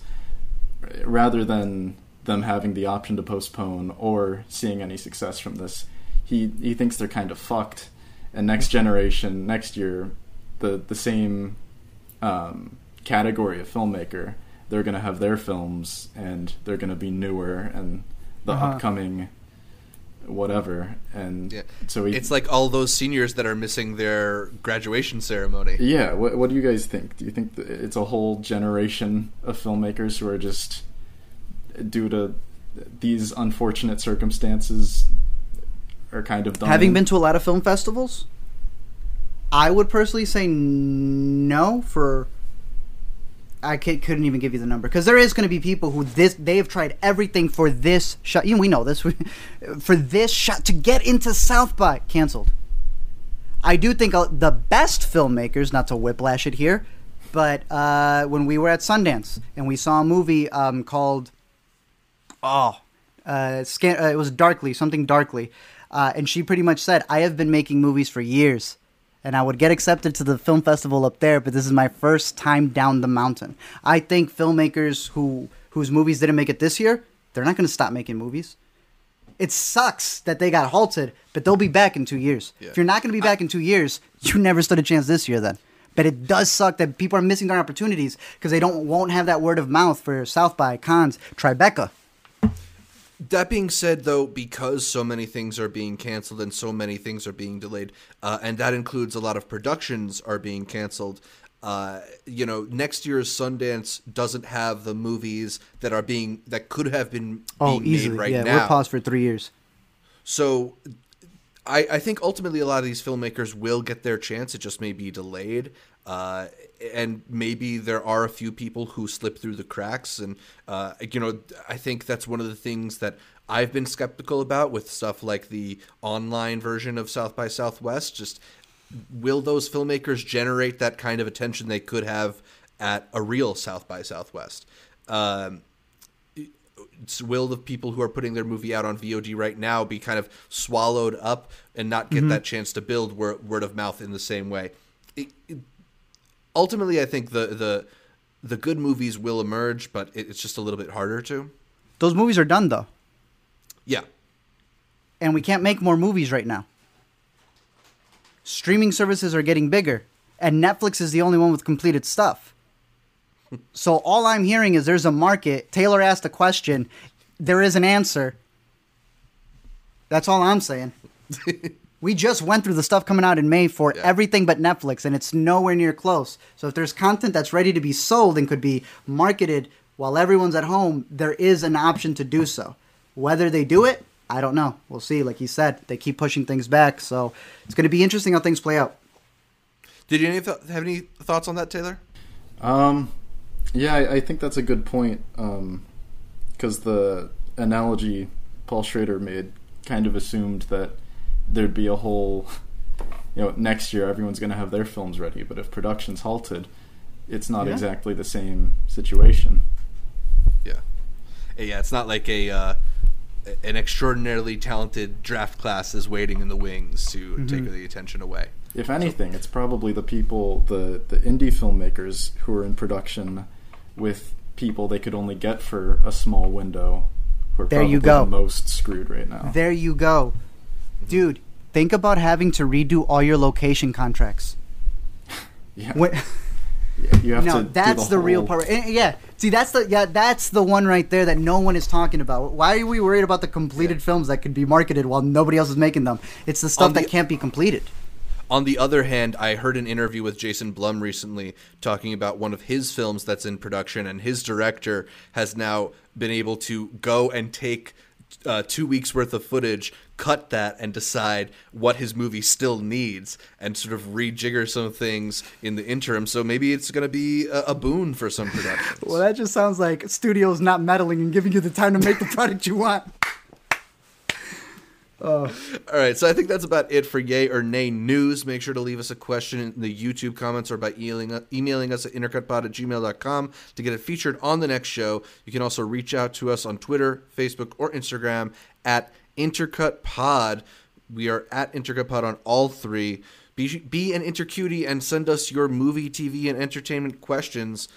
rather than them having the option to postpone or seeing any success from this, he he thinks they're kind of fucked. And next generation, next year, the the same um, category of filmmaker, they're going to have their films and they're going to be newer and the Uh-huh. upcoming whatever. And Yeah. so he, It's like all those seniors that are missing their graduation ceremony. yeah. What, what do you guys think? Do you think that it's a whole generation of filmmakers who are just due to these unfortunate circumstances are kind of done Having been to a lot of film festivals, I would personally say no for. I couldn't even give you the number because there is going to be people who this they have tried everything for this shot. You know, we know this for this shot to get into South by canceled. I do think uh, the best filmmakers, not to whiplash it here, but uh, when we were at Sundance and we saw a movie um, called oh, uh, scan- uh, it was Darkly, something Darkly, uh, and she pretty much said, "I have been making movies for years, and I would get accepted to the film festival up there, but this is my first time down the mountain." I think filmmakers who whose movies didn't make it this year, they're not going to stop making movies. It sucks that they got halted, but they'll be back in two years. Yeah. If you're not going to be back in two years, you never stood a chance this year then. But it does suck that people are missing their opportunities because they don't won't have that word of mouth for South by Cons Tribeca. That being said, though, because so many things are being canceled and so many things are being delayed, uh, and that includes a lot of productions are being canceled. Uh, you know, next year's Sundance doesn't have the movies that are being that could have been Oh, being easily. made right yeah, now. we're paused for three years. So I, I think ultimately a lot of these filmmakers will get their chance. It just may be delayed. Uh, and maybe there are a few people who slip through the cracks. And, uh, you know, I think that's one of the things that I've been skeptical about with stuff like the online version of South by Southwest. Just will those filmmakers generate that kind of attention they could have at a real South by Southwest? Um, will the people who are putting their movie out on VOD right now be kind of swallowed up and not get that chance to build word, word of mouth in the same way? It, it- ultimately, I think the the the good movies will emerge, but it, it's just a little bit harder to. Those movies are done though, Yeah, and we can't make more movies right now. Streaming services are getting bigger, and Netflix is the only one with completed stuff. so all I'm hearing is there's a market. Taylor asked a question, there is an answer. That's all I'm saying. we just went through the stuff coming out in May for Yeah. everything but Netflix, and it's nowhere near close. So if there's content that's ready to be sold and could be marketed while everyone's at home, there is an option to do so. Whether they do it, I don't know. We'll see. Like he said, they keep pushing things back, so it's going to be interesting how things play out. did you any th- have any thoughts on that, Taylor? Um, yeah, I, I think that's a good point. Because the analogy Paul Schrader made kind of assumed that there'd be a whole, you know, next year everyone's going to have their films ready. But if production's halted, it's not Yeah. exactly the same situation. Yeah, yeah. It's not like a uh, an extraordinarily talented draft class is waiting in the wings to take the attention away. If anything, it's probably the people, the the indie filmmakers who are in production with people they could only get for a small window. Who are There you probably go. the most screwed right now. There you go, dude. Think about having to redo all your location contracts. yeah, When, yeah, you have no, to. do that's the, real part. And, yeah, see, that's the yeah, that's the one right there that no one is talking about. Why are we worried about the completed films that could be marketed while nobody else is making them? It's the stuff On the- that can't be completed. On the other hand, I heard an interview with Jason Blum recently talking about one of his films that's in production, and his director has now been able to go and take uh, two weeks worth of footage, cut that, and decide what his movie still needs, and sort of rejigger some things in the interim. So maybe it's going to be a, a boon for some productions. Well, that just sounds like studios not meddling and giving you the time to make the product you want. All right, so I think that's about it for yay or nay news. Make sure to leave us a question in the YouTube comments or by emailing, emailing us at intercutpod at gmail.com to get it featured on the next show. You can also reach out to us on Twitter, Facebook, or Instagram at intercutpod. We are at intercutpod on all three. Be, be an intercutie and send us your movie, TV, and entertainment questions.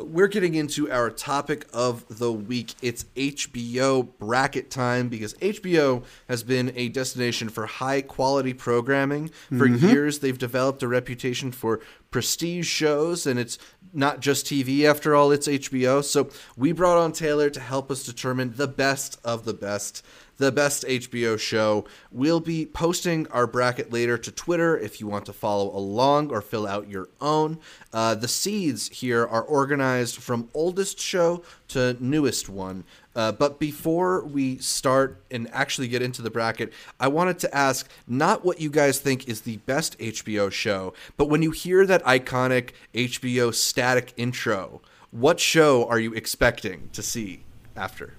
We're getting into our topic of the week. It's HBO bracket time because HBO has been a destination for high quality programming. For mm-hmm. years, they've developed a reputation for prestige shows, and it's not just TV after all, it's HBO. So we brought on Taylor to help us determine the best of the best the best HBO show. We'll be posting our bracket later to Twitter if you want to follow along or fill out your own. Uh, the seeds here are organized from oldest show to newest one. Uh, but before we start and actually get into the bracket, I wanted to ask not what you guys think is the best HBO show, but when you hear that iconic HBO static intro, what show are you expecting to see after?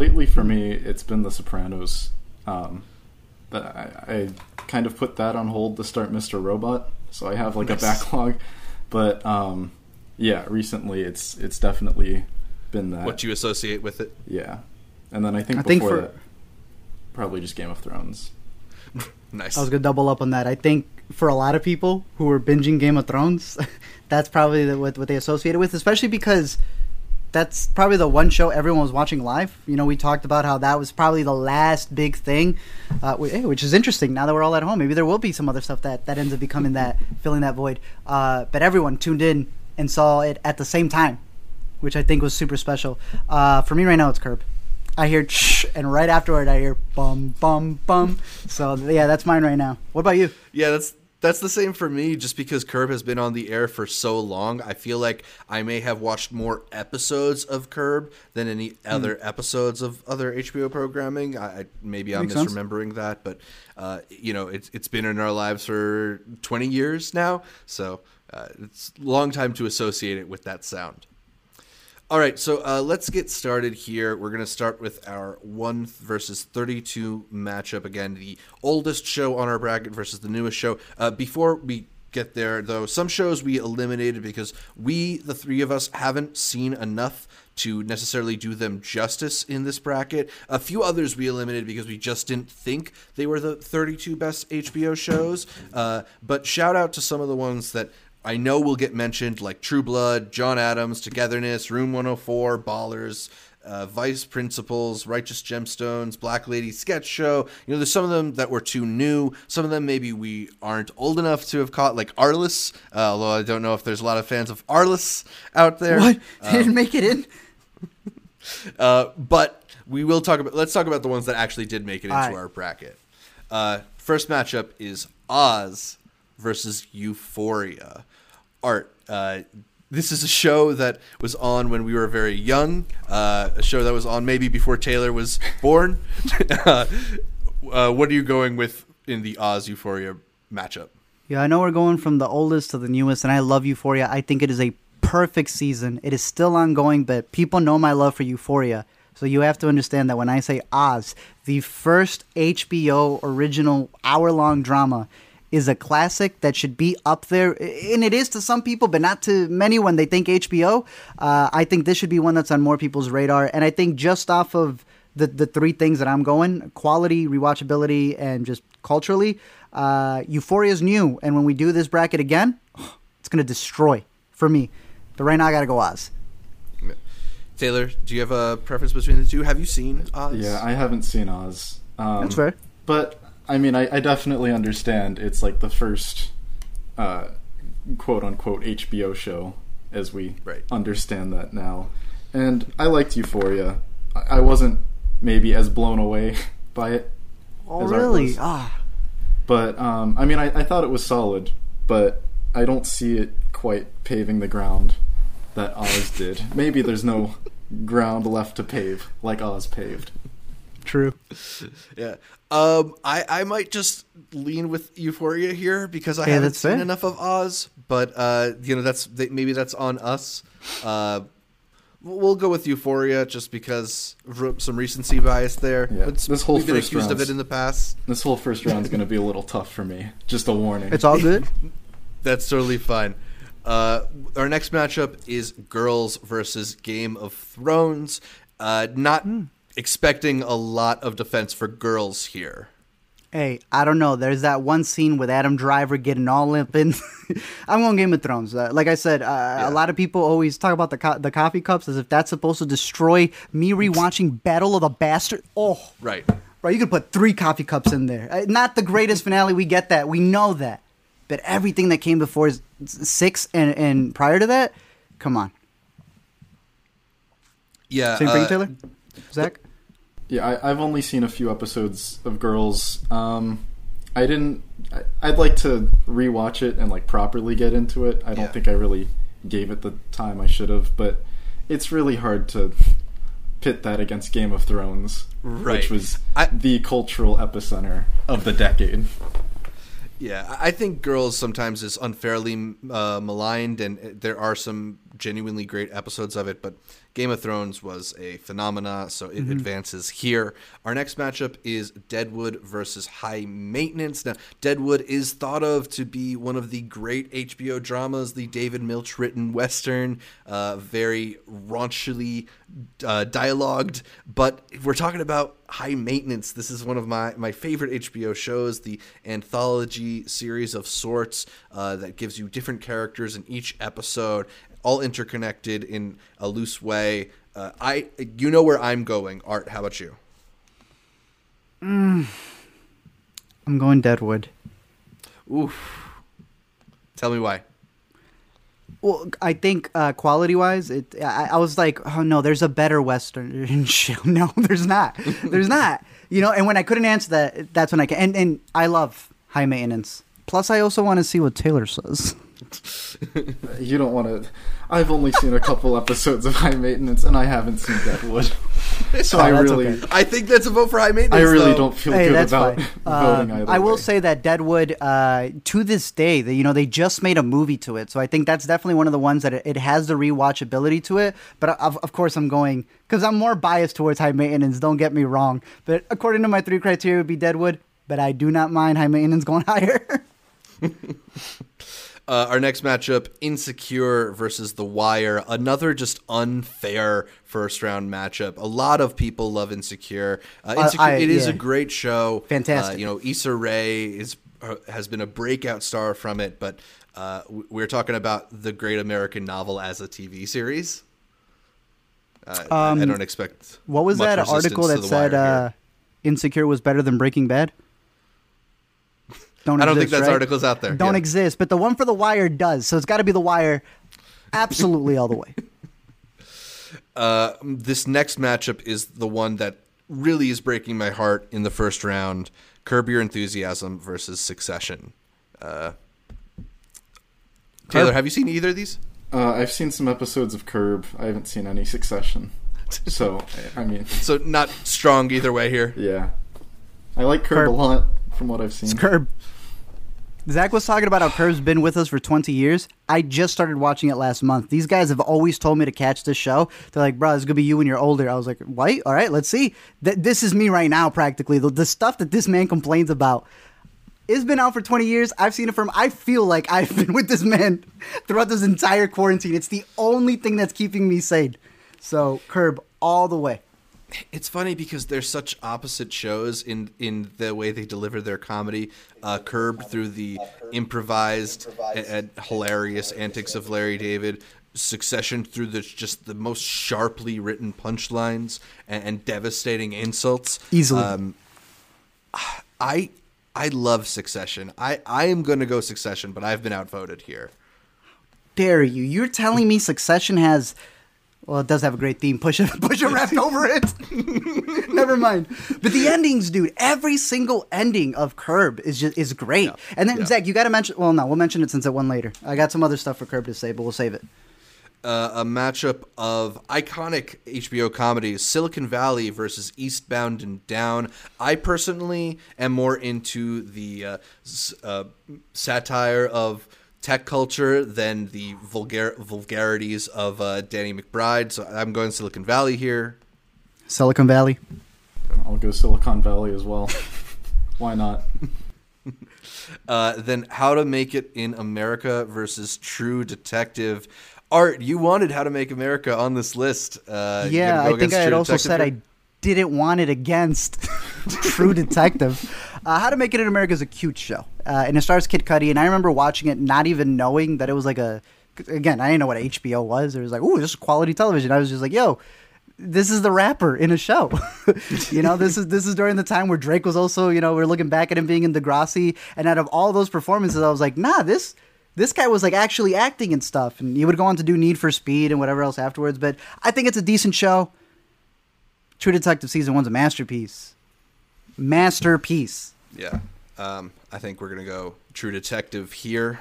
Lately, for me, it's been The Sopranos. Um, but I, I kind of put that on hold to start Mr. Robot, so I have like Nice. a backlog. But um, yeah, recently it's it's definitely been that. What you associate with it? yeah, and then I think I think before for- that, probably just Game of Thrones. Nice. I was gonna double up on that. I think for a lot of people who were binging Game of Thrones, that's probably the, what what they associated with, especially because that's probably the one show everyone was watching live. You know, we talked about how that was probably the last big thing, uh, wh- which is interesting. Now that we're all at home, maybe there will be some other stuff that that ends up becoming that filling that void. Uh, but everyone tuned in and saw it at the same time, which I think was super special. Uh, for me right now, it's Curb. I hear shh, and right afterward I hear bum bum bum. So yeah, that's mine right now. What about you? Yeah, that's that's the same for me. Just because Curb has been on the air for so long, I feel like I may have watched more episodes of Curb than any other episodes of other HBO programming. I, maybe I'm Makes sense. misremembering that, but uh, you know, it's it's been in our lives for 20 years now, so uh, it's a long time to associate it with that sound. All right, so uh, let's get started here. We're going to start with our 1 versus 32 matchup. Again, the oldest show on our bracket versus the newest show. Uh, before we get there, though, some shows we eliminated because we, the three of us, haven't seen enough to necessarily do them justice in this bracket. A few others we eliminated because we just didn't think they were the 32 best HBO shows. Uh, but shout out to some of the ones that I know will get mentioned, like True Blood, John Adams, Togetherness, Room 104, Ballers, uh, Vice Principals, Righteous Gemstones, Black Lady Sketch Show. You know, there's some of them that were too new. Some of them maybe we aren't old enough to have caught, like Arliss. Uh, although I don't know if there's a lot of fans of Arliss out there. What? They didn't make it in? Uh, but we will talk about. Let's talk about the ones that actually did make it into our bracket. Uh, first matchup is Oz versus Euphoria. Art. Uh, this is a show that was on when we were very young. Uh, a show that was on maybe before Taylor was born. uh, uh, what are you going with in the Oz Euphoria matchup? Yeah, I know we're going from the oldest to the newest, and I love Euphoria. I think it is a perfect season. It is still ongoing, but people know my love for Euphoria. So you have to understand that when I say Oz, the first HBO original hour long drama is a classic that should be up there. And it is to some people, but not to many when they think HBO. Uh, I think this should be one that's on more people's radar. And I think just off of the, the three things that I'm going quality, rewatchability, and just culturally, Uh, is new, and when we do this bracket again, it's gonna destroy for me. But right now, I gotta go Oz. Taylor, do you have a preference between the two? Have you seen Oz? Yeah, I haven't seen Oz. Um, That's fair. But I mean, I, I definitely understand. It's like the first uh, quote unquote HBO show, as we Right. understand that now. And I liked Euphoria. I, I wasn't maybe as blown away by it, Oh, As art really? Ah, but um, I mean, I, I thought it was solid. But I don't see it quite paving the ground that Oz did. Maybe there's no ground left to pave like Oz paved. true. Yeah. Um, I, I might just lean with Euphoria here because I Yeah, haven't seen fair. enough of Oz. But uh, you know, that's th- maybe that's on us. Uh, we'll go with Euphoria just because of some recency bias there. Yeah, It's- this whole we've been first accused of it in the past. This whole first round's going to be a little tough for me. Just a warning. It's all good. That's totally fine. Uh, our next matchup is Girls versus Game of Thrones. Uh, not Hmm. Expecting a lot of defense for girls here. Hey, I don't know. There's that one scene with Adam Driver getting all limp in. I'm going Game of Thrones. Uh, like I said, uh, a lot of people always talk about the co- the coffee cups as if that's supposed to destroy me rewatching Battle of the Bastard. Oh, Right. right. you could put three coffee cups in there. Uh, not the greatest finale. We get that. We know that. But everything that came before is six and and prior to that, come on. Yeah. Same for you, uh, Taylor. Zach. Yeah, I, I've only seen a few episodes of Girls. Um, I didn't. I, I'd like to rewatch it and like properly get into it. I don't Yeah. think I really gave it the time I should have, but it's really hard to pit that against Game of Thrones, Right. which was I- the cultural epicenter of the decade. Yeah, I I think girls sometimes is unfairly uh, maligned, and uh, there are some genuinely great episodes of it. But Game of Thrones was a phenomena, so it advances here. Our next matchup is Deadwood versus High Maintenance. Now, Deadwood is thought of to be one of the great HBO dramas, the David Milch written western, uh, very raunchily uh, dialogued. But we're talking about high maintenance. This is one of my, my favorite HBO shows, the anthology series of sorts uh, that gives you different characters in each episode, all interconnected in a loose way. Uh, I you know where I'm going. Art, how about you? I'm going Deadwood. Oof. Tell me why. Well, I think uh, quality wise, it. I, I was like, oh no, there's a better Western show. No, there's not. There's not. You know, and when I couldn't answer that, that's when I can. And and I love high maintenance. Plus, I also want to see what Taylor says. You don't want to. I've only seen a couple episodes of High Maintenance, and I haven't seen Deadwood, so Oh, I that's really, okay. I think that's a vote for high maintenance. I really though. don't feel hey, good that's about fine. voting Uh, either I will way. say that Deadwood, uh, to this day, that you know they just made a movie to it, so I think that's definitely one of the ones that it, it has the rewatchability to it. But of, of course, I'm going because I'm more biased towards high maintenance. Don't get me wrong, but according to my three criteria, it would be Deadwood. But I do not mind high maintenance going higher. Uh, our next matchup, Insecure versus The Wire. Another just unfair first round matchup. A lot of people love Insecure. Uh, Insecure I- it is yeah. a great show. Fantastic. Uh, you know, Issa Rae is uh, has been a breakout star from it, but uh, we're talking about the Great American Novel as a TV series. Uh, I- I Um, don't expect. what was that article that said uh. Insecure was better than Breaking Bad? Don't I don't think exist, that's right? articles out there. Don't Yeah. exist, but the one for The Wire does. So it's got to be The Wire, absolutely all the way. Uh, this next matchup is the one that really is breaking my heart in the first round. Curb Your Enthusiasm versus Succession. Uh, Taylor, Curb- have you seen either of these? Uh, I've seen some episodes of Curb. I haven't seen any Succession. So, I mean, So not strong either way here. yeah. I like Curb, Curb. a lot from what I've seen. It's Curb. Zach was talking about how Curb's been with us for 20 years. I just started watching it last month. These guys have always told me to catch this show. They're like, bro, it's to be you when you're older. I was like, what? All right, let's see. Th- this is me right now, practically. The, the stuff that this man complains about. It's been out for 20 years. I've seen it from. I feel like I've been with this man throughout this entire quarantine. It's the only thing that's keeping me sane. So, Curb all the way. It's funny because they're such opposite shows in in the way they deliver their comedy. Uh, Curb through the improvised and, hilarious antics of Larry David. Succession through the just the most sharply written punchlines and, and devastating insults. Easily. Um, I I love Succession. I I am going to go Succession, but I've been outvoted here. Dare you? You're telling me Succession has. Well, it does have a great theme. Push a push a wrapped over it. Never mind. But the endings, dude. Every single ending of Curb is just is great. Yeah. And then Yeah. Zach, you got to mention. Well, no, we'll mention it since it won later. I got some other stuff for Curb to say, but we'll save it. uh, a matchup of iconic HBO comedies, Silicon Valley versus Eastbound and Down. I personally am more into the uh, s- uh, satire of tech culture than the vulgar- vulgarities of uh, Danny McBride. So I'm going Silicon Valley here. Silicon Valley. I'll go Silicon Valley as well. Why not? Uh, then How to Make It in America versus True Detective. Art, you wanted How to Make America on this list. Uh, yeah, go I think I had also Detective said here? Didn't want it against True Detective. Uh, How to Make It in America is a cute show, uh, and it stars Kid Cudi. And I remember watching it, not even knowing that it was like a. Again, I didn't know what HBO was. It was like, "Ooh, this is quality television." I was just like, "Yo, this is the rapper in a show." you know, this is this is during the time where Drake was also. You know, we're looking back at him being in Degrassi, and out of all those performances, I was like, "Nah, this." This guy was like actually acting and stuff, and he would go on to do Need for Speed and whatever else afterwards. But I think it's a decent show. True Detective season one's a masterpiece. Masterpiece. Yeah. Um, I think we're going to go True Detective here.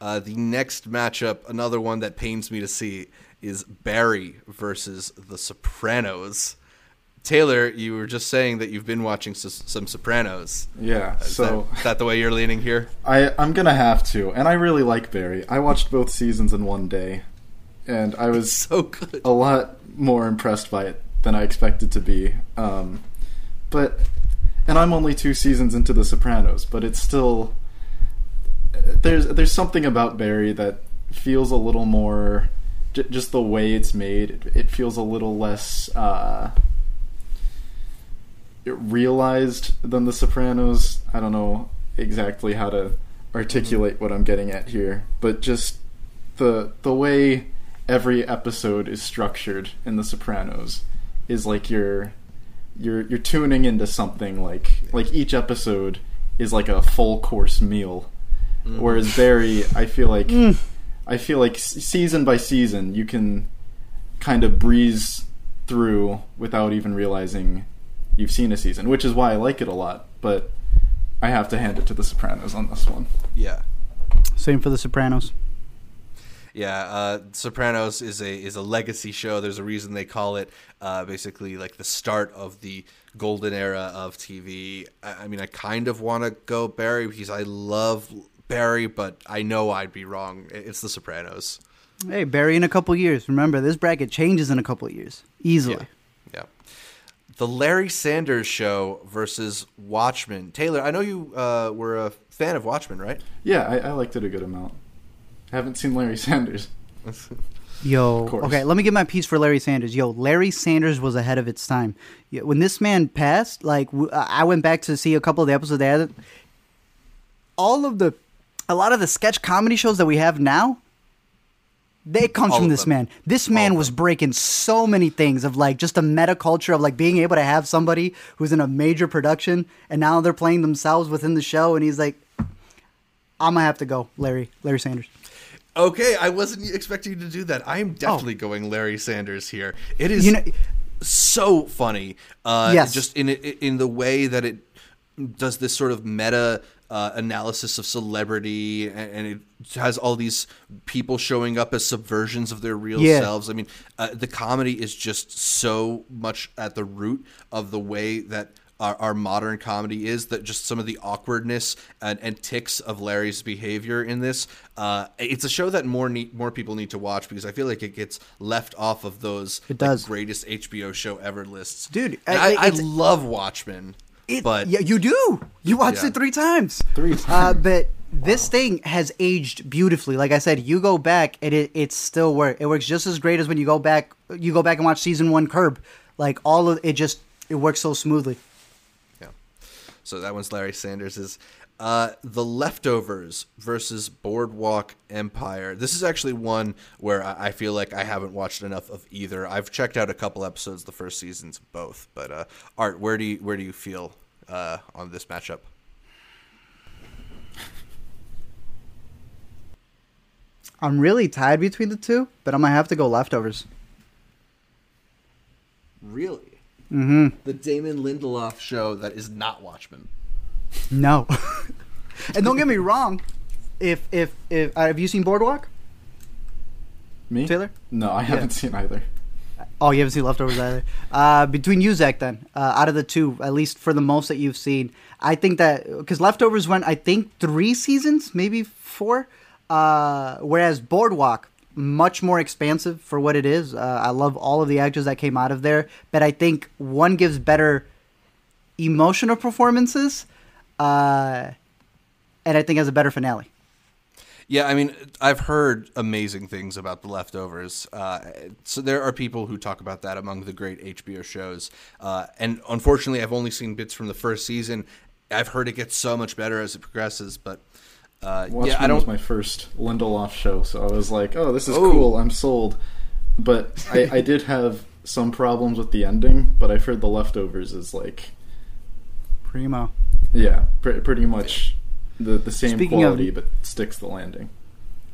Uh, the next matchup, another one that pains me to see, is Barry versus The Sopranos. Taylor, you were just saying that you've been watching s- some Sopranos. Yeah. Is, So that, is that the way you're leaning here? I I'm gonna have to, and I really like Barry. I watched both seasons in one day, and I was So good. a lot more impressed by it than I expected to be. Um, but and I'm only two seasons into The Sopranos, but it's still there's there's something about Barry that feels a little more j- just the way it's made. It, it feels a little less uh, realized than The Sopranos. I don't know exactly how to articulate what I'm getting at here, but just the the way every episode is structured in The Sopranos is like you're you're you're tuning into something like like each episode is like a full course meal, mm-hmm. whereas Barry, I feel like mm. I feel like season by season you can kind of breeze through without even realizing you've seen a season, which is why I like it a lot. But I have to hand it to The Sopranos on this one. Yeah. Same for The Sopranos. Yeah, uh, Sopranos is a is a legacy show. There's a reason they call it uh, basically like the start of the golden era of TV. I, I mean, I kind of want to go Barry because I love Barry, but I know I'd be wrong. It's The Sopranos. Hey, Barry in a couple years. Remember, this bracket changes in a couple years. Easily. Yeah. The Larry Sanders Show versus Watchmen. Taylor, I know you uh, were a fan of Watchmen, right? Yeah, I, I liked it a good amount. Haven't seen Larry Sanders. Yo, okay, let me get my piece for Larry Sanders. Yo, Larry Sanders was ahead of its time. When this man passed, like w- I went back to see a couple of the episodes they had. All of the, a lot of the sketch comedy shows that we have now, they comes All from this them. man. This man of was breaking so many things of like just a meta culture of like being able to have somebody who's in a major production and now they're playing themselves within the show, and he's like, I'm gonna have to go, Larry, Larry Sanders. Okay, I wasn't expecting you to do that. I am definitely going Larry Sanders here. It is Oh. You know- so funny. Uh, Yes. just in in the way that it does this sort of meta uh, analysis of celebrity, and, and it has all these people showing up as subversions of their real Yeah. selves. I mean, uh, the comedy is just so much at the root of the way that. Our, our modern comedy is that just some of the awkwardness and, and ticks of Larry's behavior in this. Uh, it's a show that more need, more people need to watch because I feel like it gets left off of those It does. like, greatest HBO show ever lists. Dude, And I- I, I, love Watchmen, It, but yeah, you do. You watched Yeah. it three times. Three Uh, times. but this thing has aged beautifully. Like I said, you go back and it it still works. It works just as great as when you go back. You go back and watch season one Curb. Like all of it just it works so smoothly. Yeah. So that one's Larry Sanders's. Uh, the Leftovers versus Boardwalk Empire. This is actually one where I I feel like I haven't watched enough of either. I've checked out a couple episodes, the first seasons of both. But uh, Art, where do you where do you feel uh, on this matchup? I'm really tied between the two, but I'm gonna have to go leftovers. Really? Mm-hmm. The Damon Lindelof show that is not Watchmen. No. and don't get me wrong, if if if uh, have you seen Boardwalk? Me? Taylor? No, I haven't seen either. Oh, you haven't seen Leftovers either. Uh, between you, Zach, then uh, out of the two, at least for the most that you've seen, I think that because Leftovers went, I think three seasons, maybe four. Uh, whereas Boardwalk, much more expansive for what it is. Uh, I love all of the actors that came out of there, but I think one gives better emotional performances, uh, and I think has a better finale. Yeah, I mean, I've heard amazing things about The Leftovers. Uh, so there are people who talk about that among the great HBO shows. Uh, and unfortunately, I've only seen bits from the first season. I've heard it gets so much better as it progresses, but uh, Watchmen yeah, I was don't. my first Lindelof show, so I was like, "Oh, this is Oh. cool. I'm sold." But I, I did have some problems with the ending. But I've heard the leftovers is like, Primo. yeah, pr- pretty much the the same Speaking of- quality, but sticks the landing.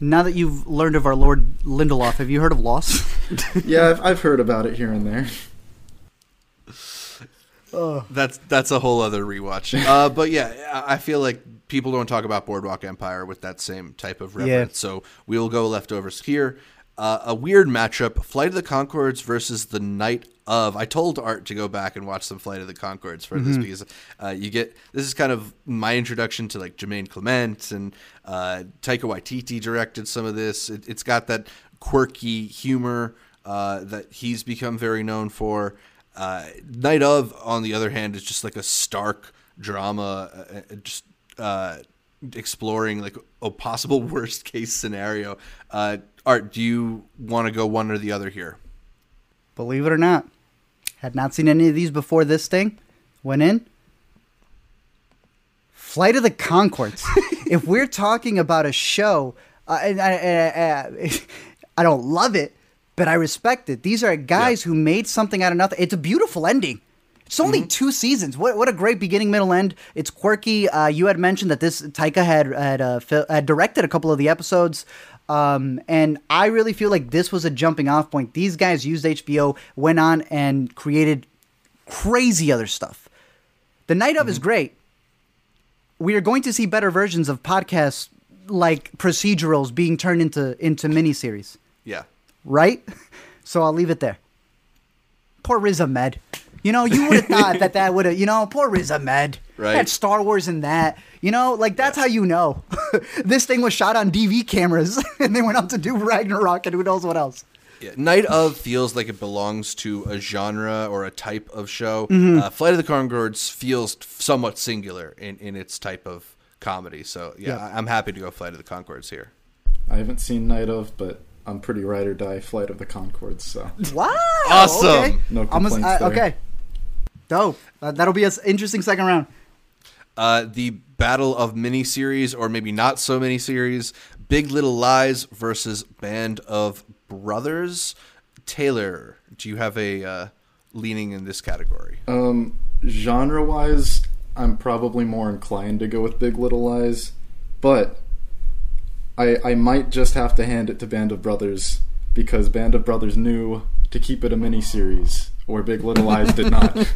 Now that you've learned of our Lord Lindelof, have you heard of Lost? Yeah, I've, I've heard about it here and there. That's that's a whole other rewatch. Uh, but yeah, I I feel like people don't talk about Boardwalk Empire with that same type of reference. So we'll go leftovers here. Uh, a weird matchup: Flight of the Conchords versus the Night of. I told Art to go back and watch some Flight of the Conchords for this because uh, you get this is kind of my introduction to like Jermaine Clement and uh, Taika Waititi directed some of this. It, it's got that quirky humor uh, that he's become very known for. Uh, Night of, on the other hand, is just like a stark drama, uh, uh, just uh, exploring like a possible worst case scenario. Uh, Art, do you want to go one or the other here? Believe it or not, had not seen any of these before this thing. Went in. Flight of the Conchords. if we're talking about a show, uh, and I, I, I, I don't love it, but I respect it. These are guys who made something out of nothing. It's a beautiful ending. It's only two seasons. What what a great beginning, middle, end. It's quirky. Uh, you had mentioned that this Taika had had, uh, had directed a couple of the episodes, um, and I really feel like this was a jumping off point. These guys used HBO, went on and created crazy other stuff. The Night of is great. We are going to see better versions of podcasts like procedurals being turned into into miniseries, Yeah. right? So I'll leave it there. Poor Riz Ahmed. You know, you would have thought that that would have, you know, poor Riz Ahmed. Right. Had Star Wars in that. You know, like that's how you know. this thing was shot on DV cameras and they went out to do Ragnarok and who knows what else. Yeah, Night of feels like it belongs to a genre or a type of show. Uh, Flight of the Conchords feels somewhat singular in, in its type of comedy. So yeah, Yeah. I- I'm happy to go Flight of the Conchords here. I haven't seen Night of, but I'm pretty ride or die Flight of the Concords. So Wow. Awesome. Okay. No I'm a- complaints there. okay. Dope. Uh, that'll be an interesting second round. Uh, the battle of miniseries, or maybe not so miniseries, Big Little Lies versus Band of Brothers. Taylor, do you have a uh, leaning in this category? Um, genre wise, I'm probably more inclined to go with Big Little Lies, but I I might just have to hand it to Band of Brothers because Band of Brothers knew to keep it a mini series, where Big Little Lies did not.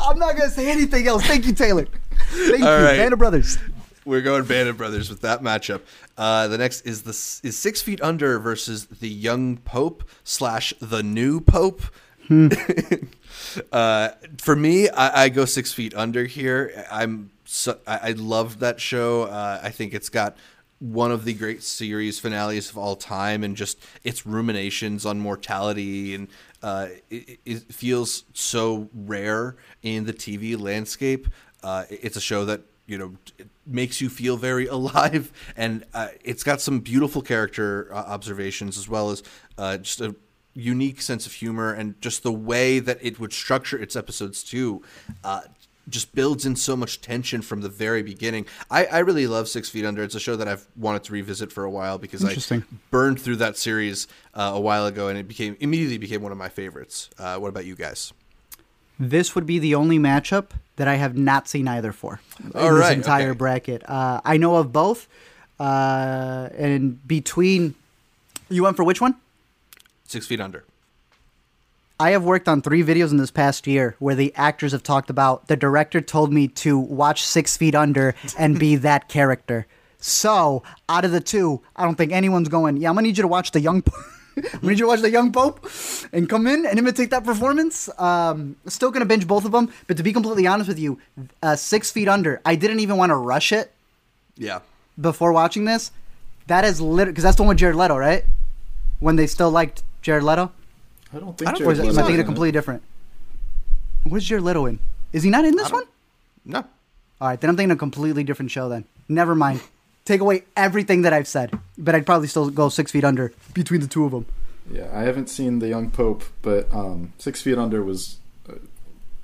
I'm not gonna say anything else. Thank you, Taylor. Thank All you, right. Band of Brothers. We're going Band of Brothers with that matchup. Uh, the next is the is Six Feet Under versus the Young Pope slash the New Pope. uh, for me, I, I go Six Feet Under here. I'm so, I, I love that show. Uh, I think it's got one of the great series finales of all time, and just its ruminations on mortality and uh, it, it feels so rare in the TV landscape. Uh, it's a show that you know makes you feel very alive, and uh, it's got some beautiful character uh, observations as well as uh, just a unique sense of humor and just the way that it would structure its episodes too. Just builds in so much tension from the very beginning. I, I really love Six Feet Under. It's a show that I've wanted to revisit for a while because I burned through that series uh, a while ago and it became immediately became one of my favorites. Uh, what about you guys? This would be the only matchup that I have not seen either for in this entire okay. bracket. Uh, I know of both, uh, and between you went for which one? Six Feet Under. I have worked on three videos in this past year where the actors have talked about the director told me to watch Six Feet Under and be that character. So out of the two, I don't think anyone's going. Yeah, I'm gonna need you to watch the young. I'm gonna need you to watch the young Pope and come in and imitate that performance. Um, still gonna binge both of them, but to be completely honest with you, uh, Six Feet Under, I didn't even want to rush it Yeah. before watching this. That is literally because that's the one with Jared Leto, right? When they still liked Jared Leto. I don't think I don't Or is, Jared it, am I Leto's thinking in of completely different? Where's Jared Leto in? Is he not in this one? No. All right, then I'm thinking a completely different show. Then never mind. Take away everything that I've said, but I'd probably still go six feet under between the two of them. Yeah, I haven't seen The Young Pope, but um, Six Feet Under was uh,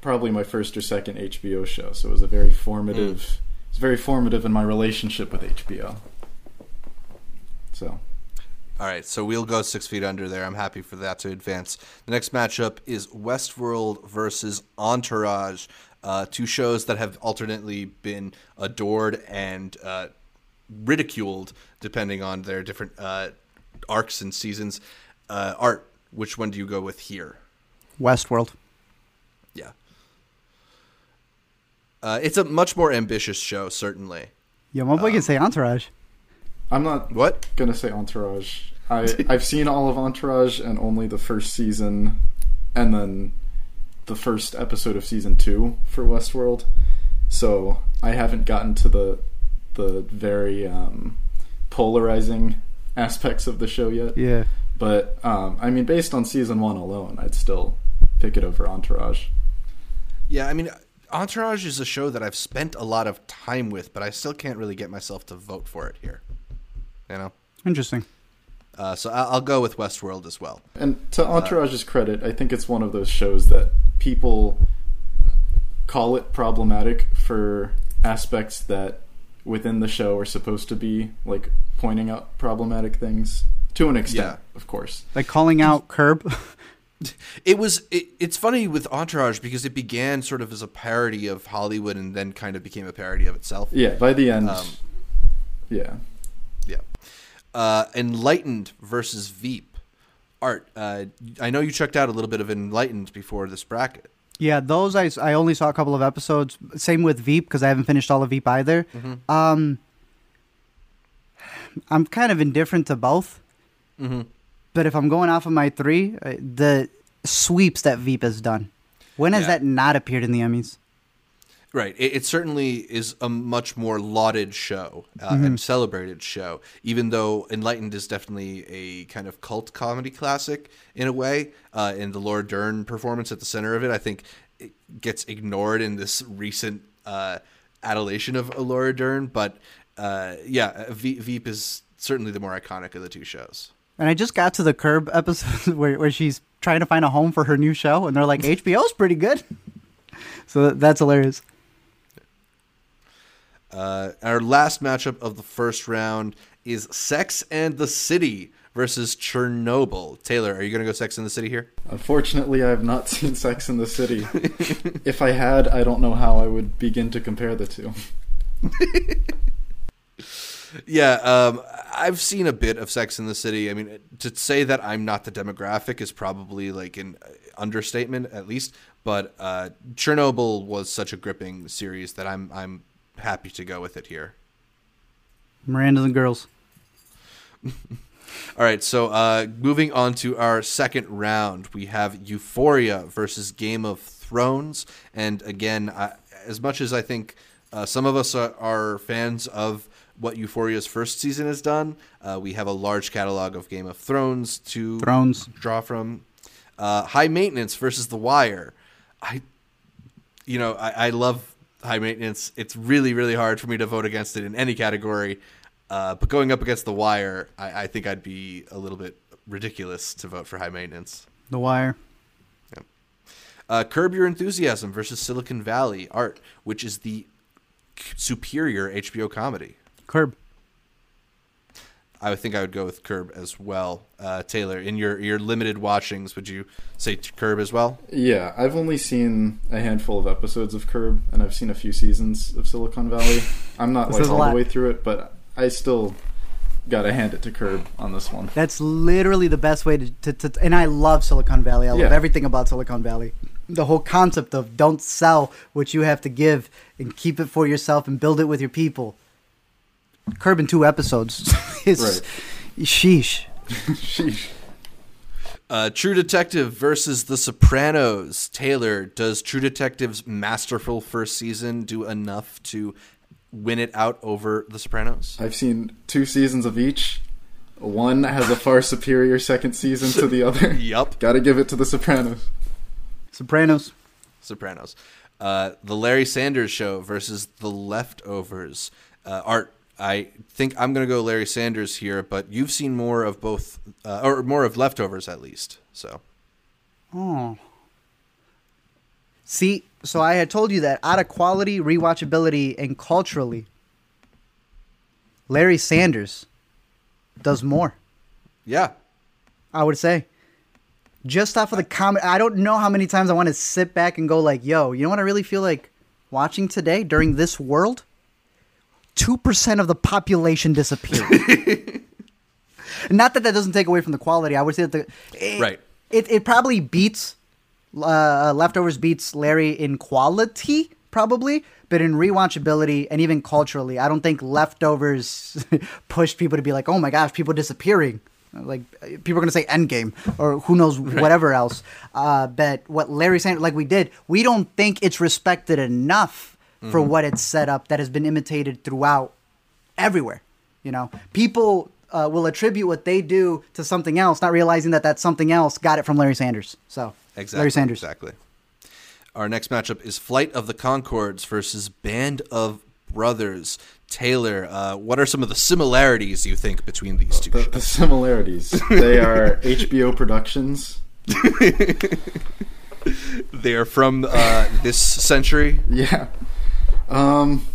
probably my first or second HBO show, so it was a very formative. Mm. It's very formative in my relationship with HBO. So All right, so we'll go six feet under there. I'm happy for that to advance. The next matchup is Westworld versus Entourage, uh, two shows that have alternately been adored and uh, ridiculed depending on their different uh, arcs and seasons. Uh, Art, which one do you go with here? Westworld. Yeah. Uh, it's a much more ambitious show, certainly. Yeah, my boy can say Entourage. I'm not What? gonna say Entourage. I I've seen all of Entourage and only the first season, and then the first episode of season two for Westworld. So I haven't gotten to the the very um, polarizing aspects of the show yet. Yeah. But um, I mean, based on season one alone, I'd still pick it over Entourage. Yeah, I mean, Entourage is a show that I've spent a lot of time with, but I still can't really get myself to vote for it here. You know, Interesting. uh, so I- I'll go with Westworld as well. And to Entourage's credit, I think it's one of those shows that people call it problematic for aspects that within the show are supposed to be like pointing out problematic things to an extent, Yeah. of course. Like calling out Curb. It was. It, it's funny with Entourage because it began sort of as a parody of Hollywood and then kind of became a parody of itself. Yeah, by the end, Um, yeah. Yeah. Uh, Enlightened versus Veep. Art. Uh, I know you checked out a little bit of Enlightened before this bracket. yeah, those I, I only saw a couple of episodes. Same with Veep because I haven't finished all of Veep either. Um, I'm kind of indifferent to both. Mm-hmm. But if I'm going off of my three, uh, the sweeps that Veep has done. When has Yeah. that not appeared in the Emmys? Right. It, it certainly is a much more lauded show uh, Mm-hmm. and celebrated show, even though Enlightened is definitely a kind of cult comedy classic in a way. Uh, and the Laura Dern performance at the center of it, I think, it gets ignored in this recent uh, adulation of Laura Dern. But uh, yeah, Ve- Veep is certainly the more iconic of the two shows. And I just got to the Curb episode where, where she's trying to find a home for her new show, and they're like, HBO's pretty good. So that's hilarious. Uh, our last matchup of the first round is Sex and the City versus Chernobyl. Taylor, are you going to go Sex and the City here? Unfortunately, I have not seen Sex in the City. if I had, I don't know how I would begin to compare the two. Yeah, um, I've seen a bit of Sex in the City. I mean, to say that I'm not the demographic is probably like an understatement, at least. But uh, Chernobyl was such a gripping series that I'm I'm happy to go with it here. Miranda and the girls. All right, so uh, moving on to our second round, we have Euphoria versus Game of Thrones, and again, I, as much as I think uh, some of us are, are fans of what Euphoria's first season has done, uh, we have a large catalog of Game of Thrones to Thrones. draw from. Uh, High Maintenance versus The Wire. I, you know, I, I love High Maintenance. It's really, really hard for me to vote against it in any category. Uh, but going up against The Wire, I, I think I'd be a little bit ridiculous to vote for high maintenance. The Wire. Uh, Curb Your Enthusiasm versus Silicon Valley Art, which is the superior HBO comedy. Curb. I would think I would go with Curb as well. Uh, Taylor, in your your limited watchings, would you say Curb as well? Yeah, I've only seen a handful of episodes of Curb, and I've seen a few seasons of Silicon Valley. I'm not like all lot. the way through it, but I still gotta hand it to Curb on this one. That's literally the best way to, to, to and I love Silicon Valley. I love Yeah. everything about Silicon Valley. The whole concept of don't sell what you have to give and keep it for yourself and build it with your people. Curb in two episodes. it's Right. sheesh. Sheesh. Uh, True Detective versus The Sopranos. Taylor, does True Detective's masterful first season do enough to win it out over The Sopranos? I've seen two seasons of each. One has a far superior second season to the other. Yup. Gotta give it to The Sopranos. Sopranos. Sopranos. Uh, the Larry Sanders Show versus The Leftovers. Uh, Art, I think I'm going to go Larry Sanders here, but you've seen more of both, uh, or more of Leftovers at least. So Oh. See, so I had told you that out of quality, rewatchability, and culturally, Larry Sanders does more. yeah, I would say. Just off of the comment, I don't know how many times I want to sit back and go like, "Yo, you know what I really feel like watching today during this world? Two percent of the population disappeared. Not that that doesn't take away from the quality. I would say that the it, Right. It it probably beats uh, leftovers beats Larry in quality probably, but in rewatchability and even culturally, I don't think leftovers pushed people to be like, "Oh my gosh, people disappearing." Like people are gonna say Endgame or who knows whatever else. Uh, but what Larry saying, like we did, we don't think it's respected enough for what it's set up that has been imitated throughout everywhere. You know, people uh, will attribute what they do to something else, not realizing that that something else got it from Larry Sanders. So exactly. Larry Sanders. Exactly. Our next matchup is Flight of the Conchords versus Band of Brothers. Taylor, uh, what are some of the similarities you think between these two The, shows? the similarities. They are HBO productions. They are from uh, this century. Yeah. Um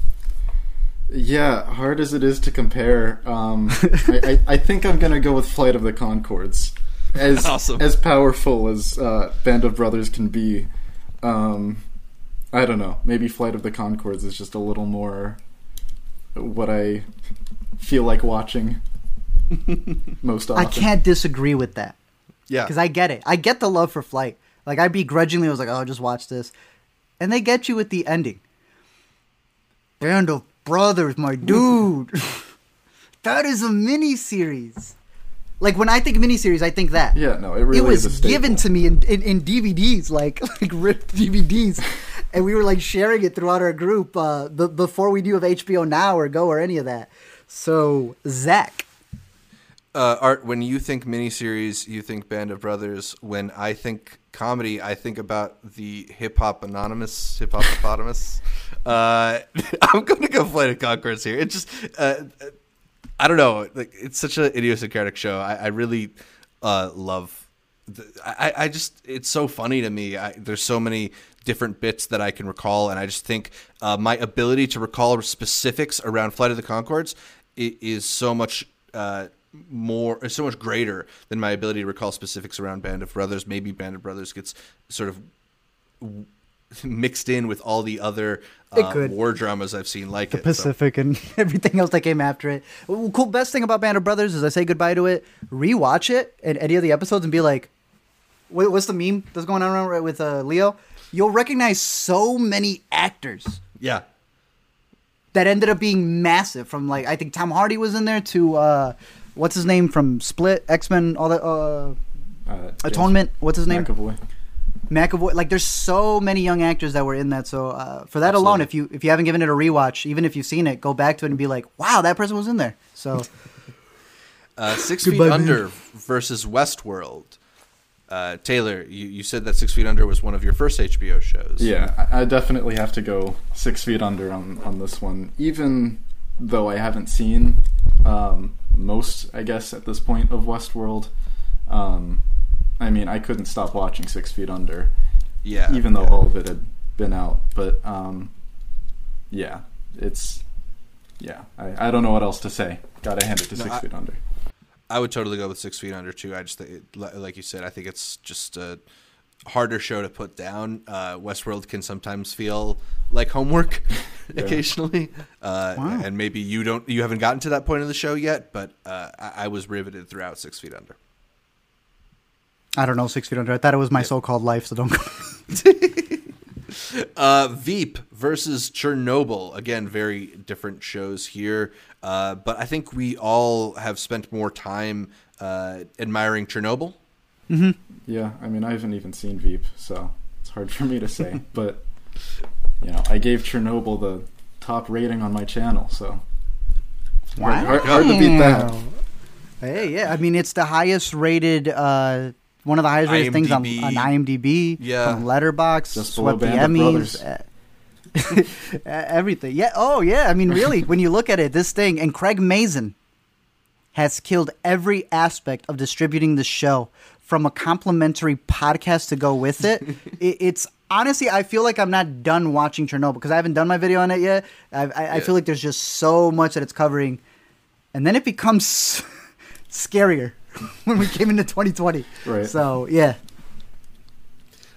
yeah, hard as it is to compare, um, I, I, I think I'm gonna go with Flight of the Conchords. As Awesome. as powerful as uh, Band of Brothers can be, um, I don't know. Maybe Flight of the Conchords is just a little more what I feel like watching most often. I can't disagree with that Yeah. because I get it. I get the love for Flight. Like I begrudgingly was like, "Oh, just watch this," and they get you with the ending. Band of Brothers, my dude. that is a mini series. Like when I think miniseries, I think that. Yeah, no, it really it was is a given to me in, in, in DVDs, like like ripped DVDs, and we were like sharing it throughout our group uh, b- before we knew of HBO Now or Go or any of that. So Zach, Uh, Art, when you think miniseries, you think Band of Brothers. When I think comedy, I think about the Hip Hop Anonymous, Hip Hop Hippopotamus. Uh, I'm going to go Flight of Conchords here. It just, uh, I don't know. Like, it's such an idiosyncratic show. I, I really uh, love. The, I, I just, it's so funny to me. I, there's so many different bits that I can recall, and I just think uh, my ability to recall specifics around Flight of the Conchords is so much. Uh, more so much greater than my ability to recall specifics around Band of Brothers. Maybe Band of Brothers gets sort of mixed in with all the other uh, war dramas I've seen like the it. So- Pacific, and everything else that came after it. Well, Cool. Best thing about Band of Brothers is I say goodbye to it, rewatch it and any of the episodes, and be like, "Wait, what's the meme that's going on right with uh, Leo?" You'll recognize so many actors yeah, that ended up being massive. From like I think Tom Hardy was in there to uh, what's his name from Split, X Men, all that. Uh, Uh, Atonement. What's his name? McAvoy. McAvoy. Like, there's so many young actors that were in that. So uh, for that alone, if you if you haven't given it a rewatch, even if you've seen it, go back to it and be like, wow, that person was in there. So uh, Six Feet man. Under versus Westworld. Uh, Taylor, you, you said that Six Feet Under was one of your first HBO shows. Yeah, I I definitely have to go six feet under on, on this one, even though I haven't seen um, most, I guess, at this point of Westworld. Um, I mean, I couldn't stop watching Six Feet Under, Yeah, even though yeah. all of it had been out. But um, yeah, it's yeah. I, I don't know what else to say. Got to hand it to No, Six I- Feet Under. I would totally go with Six Feet Under too. I just think, like you said, I think it's just a harder show to put down. Uh, Westworld can sometimes feel like homework occasionally, uh, Wow. and maybe you don't, you haven't gotten to that point of the show yet. But uh, I, I was riveted throughout Six Feet Under. I don't know, Six Feet Under. I thought it was my so-called life, so don't. Uh, Veep versus Chernobyl. Again, very different shows here. Uh, but I think we all have spent more time uh, admiring Chernobyl. Yeah, I mean, I haven't even seen Veep, so it's hard for me to say. but you know, I gave Chernobyl the top rating on my channel, so hard, hard, hard to beat that. Hey, yeah. I mean, it's the highest rated, uh, one of the highest rated things on, IMDb. on IMDb. Yeah. From Letterboxd. Just below swept the Band of Emmys. uh, everything. Yeah. Oh, yeah. I mean, really, when you look at it, this thing, and Craig Mazin has killed every aspect of distributing the show from a complimentary podcast to go with it. it it's honestly, I feel like I'm not done watching Chernobyl because I haven't done my video on it yet. I, I, I feel like there's just so much that it's covering. And then it becomes scarier when we came into 2020. Right. So, yeah.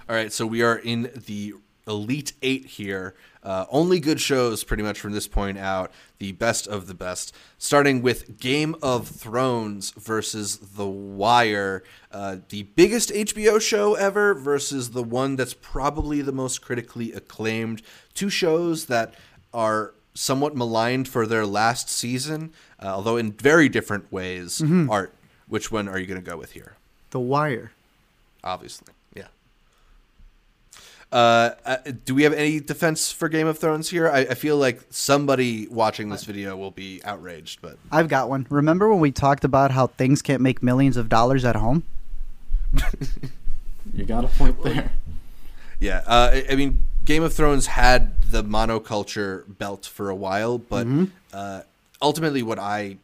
All right, so we are in the Elite Eight here. Uh, only good shows, pretty much from this point out. The best of the best. Starting with Game of Thrones versus The Wire, uh, the biggest HBO show ever versus the one that's probably the most critically acclaimed. Two shows that are somewhat maligned for their last season, uh, although in very different ways. Art, which one are you going to go with here? The Wire. obviously. Yeah. Uh, uh, do we have any defense for Game of Thrones here? I, I feel like somebody watching this video will be outraged, but I've got one. Remember when we talked about how things can't make millions of dollars at home? You got a point there. yeah. Uh, I, I mean, Game of Thrones had the monoculture belt for a while, but uh, ultimately, what I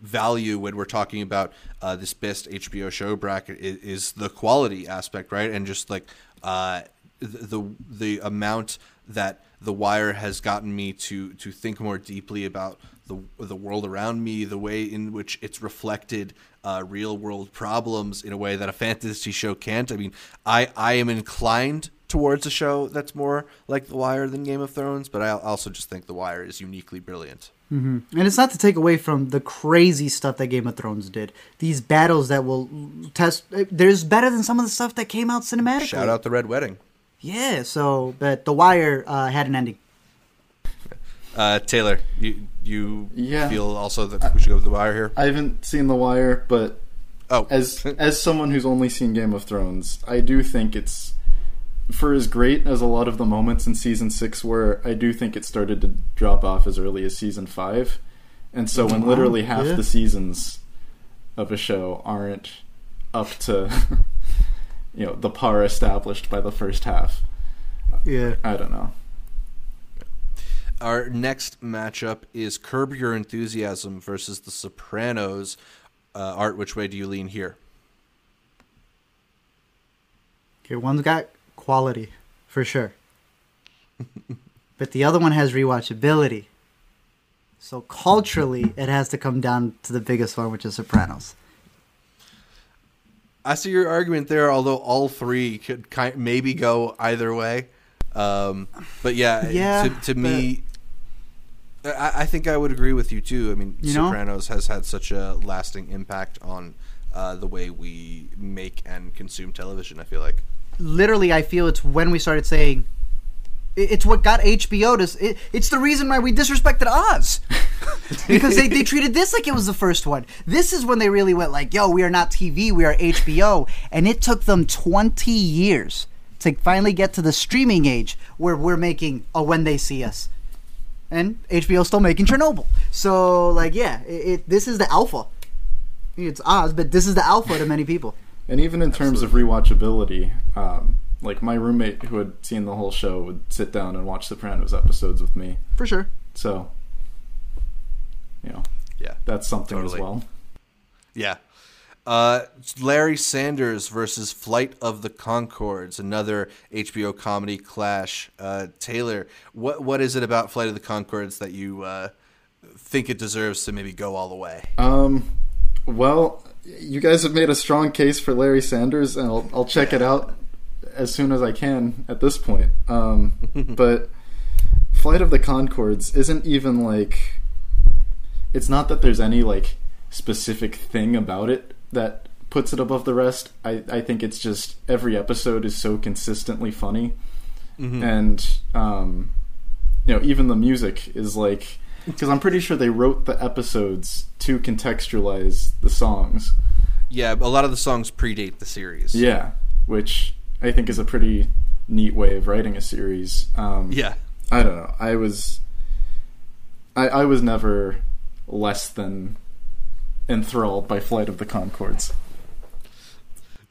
value when we're talking about uh, this best HBO show bracket is, is the quality aspect, right? And just like uh, the the amount that The Wire has gotten me to to think more deeply about the the world around me, the way in which it's reflected uh, real world problems in a way that a fantasy show can't. I mean, I I am inclined towards a show that's more like The Wire than Game of Thrones, but I also just think The Wire is uniquely brilliant. And it's not to take away from the crazy stuff that Game of Thrones did. These battles that will test. There's better than some of the stuff that came out cinematically. Shout out the Red Wedding. Yeah. So, but The Wire uh, had an ending. Uh, Taylor, you you Yeah. feel also that we should go with The Wire here? I haven't seen The Wire, but Oh, as as someone who's only seen Game of Thrones, I do think it's for as great as a lot of the moments in season six were. I do think it started to drop off as early as season five, and so when Wow, literally half yeah. the seasons of a show aren't up to you know the par established by the first half, Yeah. I don't know. Our next matchup is Curb Your Enthusiasm versus The Sopranos. Uh, Art, which way do you lean here? Okay, one's got quality for sure, but the other one has rewatchability. So culturally, it has to come down to the biggest one, which is Sopranos. I see your argument there, although all three could kind maybe go either way. Um, but yeah, Yeah, to, to me, I, I think I would agree with you too. I mean, You know? Sopranos has had such a lasting impact on uh, the way we make and consume television. I feel like. Literally i feel it's when we started saying it's what got hbo to it, it's the reason why we disrespected oz. Because they, they treated this like it was the first one. This is when they really went like yo we are not tv we are hbo and it took them 20 years to finally get to the streaming age where we're making a when they see us. And hbo's still making chernobyl. So like yeah it, it this is the alpha. It's oz but this is the alpha to many people And even in terms of rewatchability, um, like my roommate who had seen the whole show would sit down and watch Sopranos episodes with me. for sure So, you know, Yeah. that's something Totally. as well. Yeah. Uh, Larry Sanders versus Flight of the Conchords, another HBO comedy clash. Uh, Taylor, what what is it about Flight of the Conchords that you uh, think it deserves to maybe go all the way? Um, well, you guys have made a strong case for Larry Sanders, and I'll, I'll check it out as soon as I can at this point. Um, but Flight of the Conchords isn't even like. It's not that there's any like specific thing about it that puts it above the rest. I, I think it's just every episode is so consistently funny, and um, you know even the music is like because I'm pretty sure they wrote the episodes to contextualize the songs. Yeah, a lot of the songs predate the series. Yeah, which I think is a pretty neat way of writing a series. Um, Yeah. I don't know. I was, I, I was never less than enthralled by Flight of the Conchords.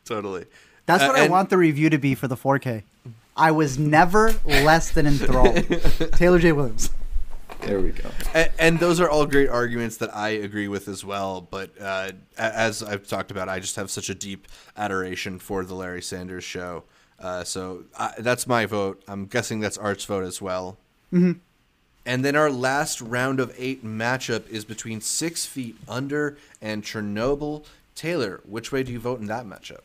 Totally. That's Uh, what I want the review to be for the 4K. I was never less than enthralled. Taylor J. Williams. There we go. And, and those are all great arguments that I agree with as well. But uh, as I've talked about, I just have such a deep adoration for the Larry Sanders Show. Uh, so I, that's my vote. I'm guessing that's Art's vote as well. Mm-hmm. And then our last round of eight matchup is between Six Feet Under and Chernobyl. Taylor, which way do you vote in that matchup?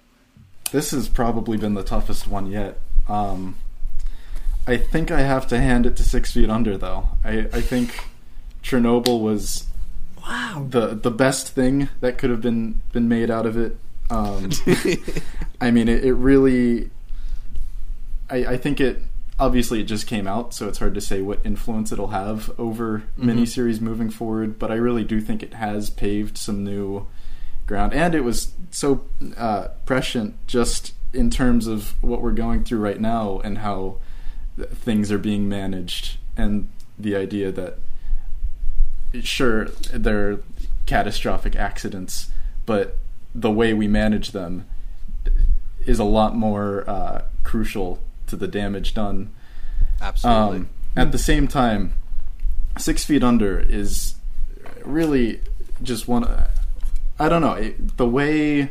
This has probably been the toughest one yet. Um, I think I have to hand it to Six Feet Under, though. I, I think Chernobyl was Wow. the the best thing that could have been been made out of it. Um, I mean, it, it really. I, I think it obviously it just came out, so it's hard to say what influence it'll have over miniseries moving forward. But I really do think it has paved some new ground, and it was so uh, prescient just in terms of what we're going through right now and how things are being managed, and the idea that sure there are catastrophic accidents, but the way we manage them is a lot more uh, crucial to the damage done. Absolutely. Um, at the same time, Six Feet Under is really just one. I don't know it, the way.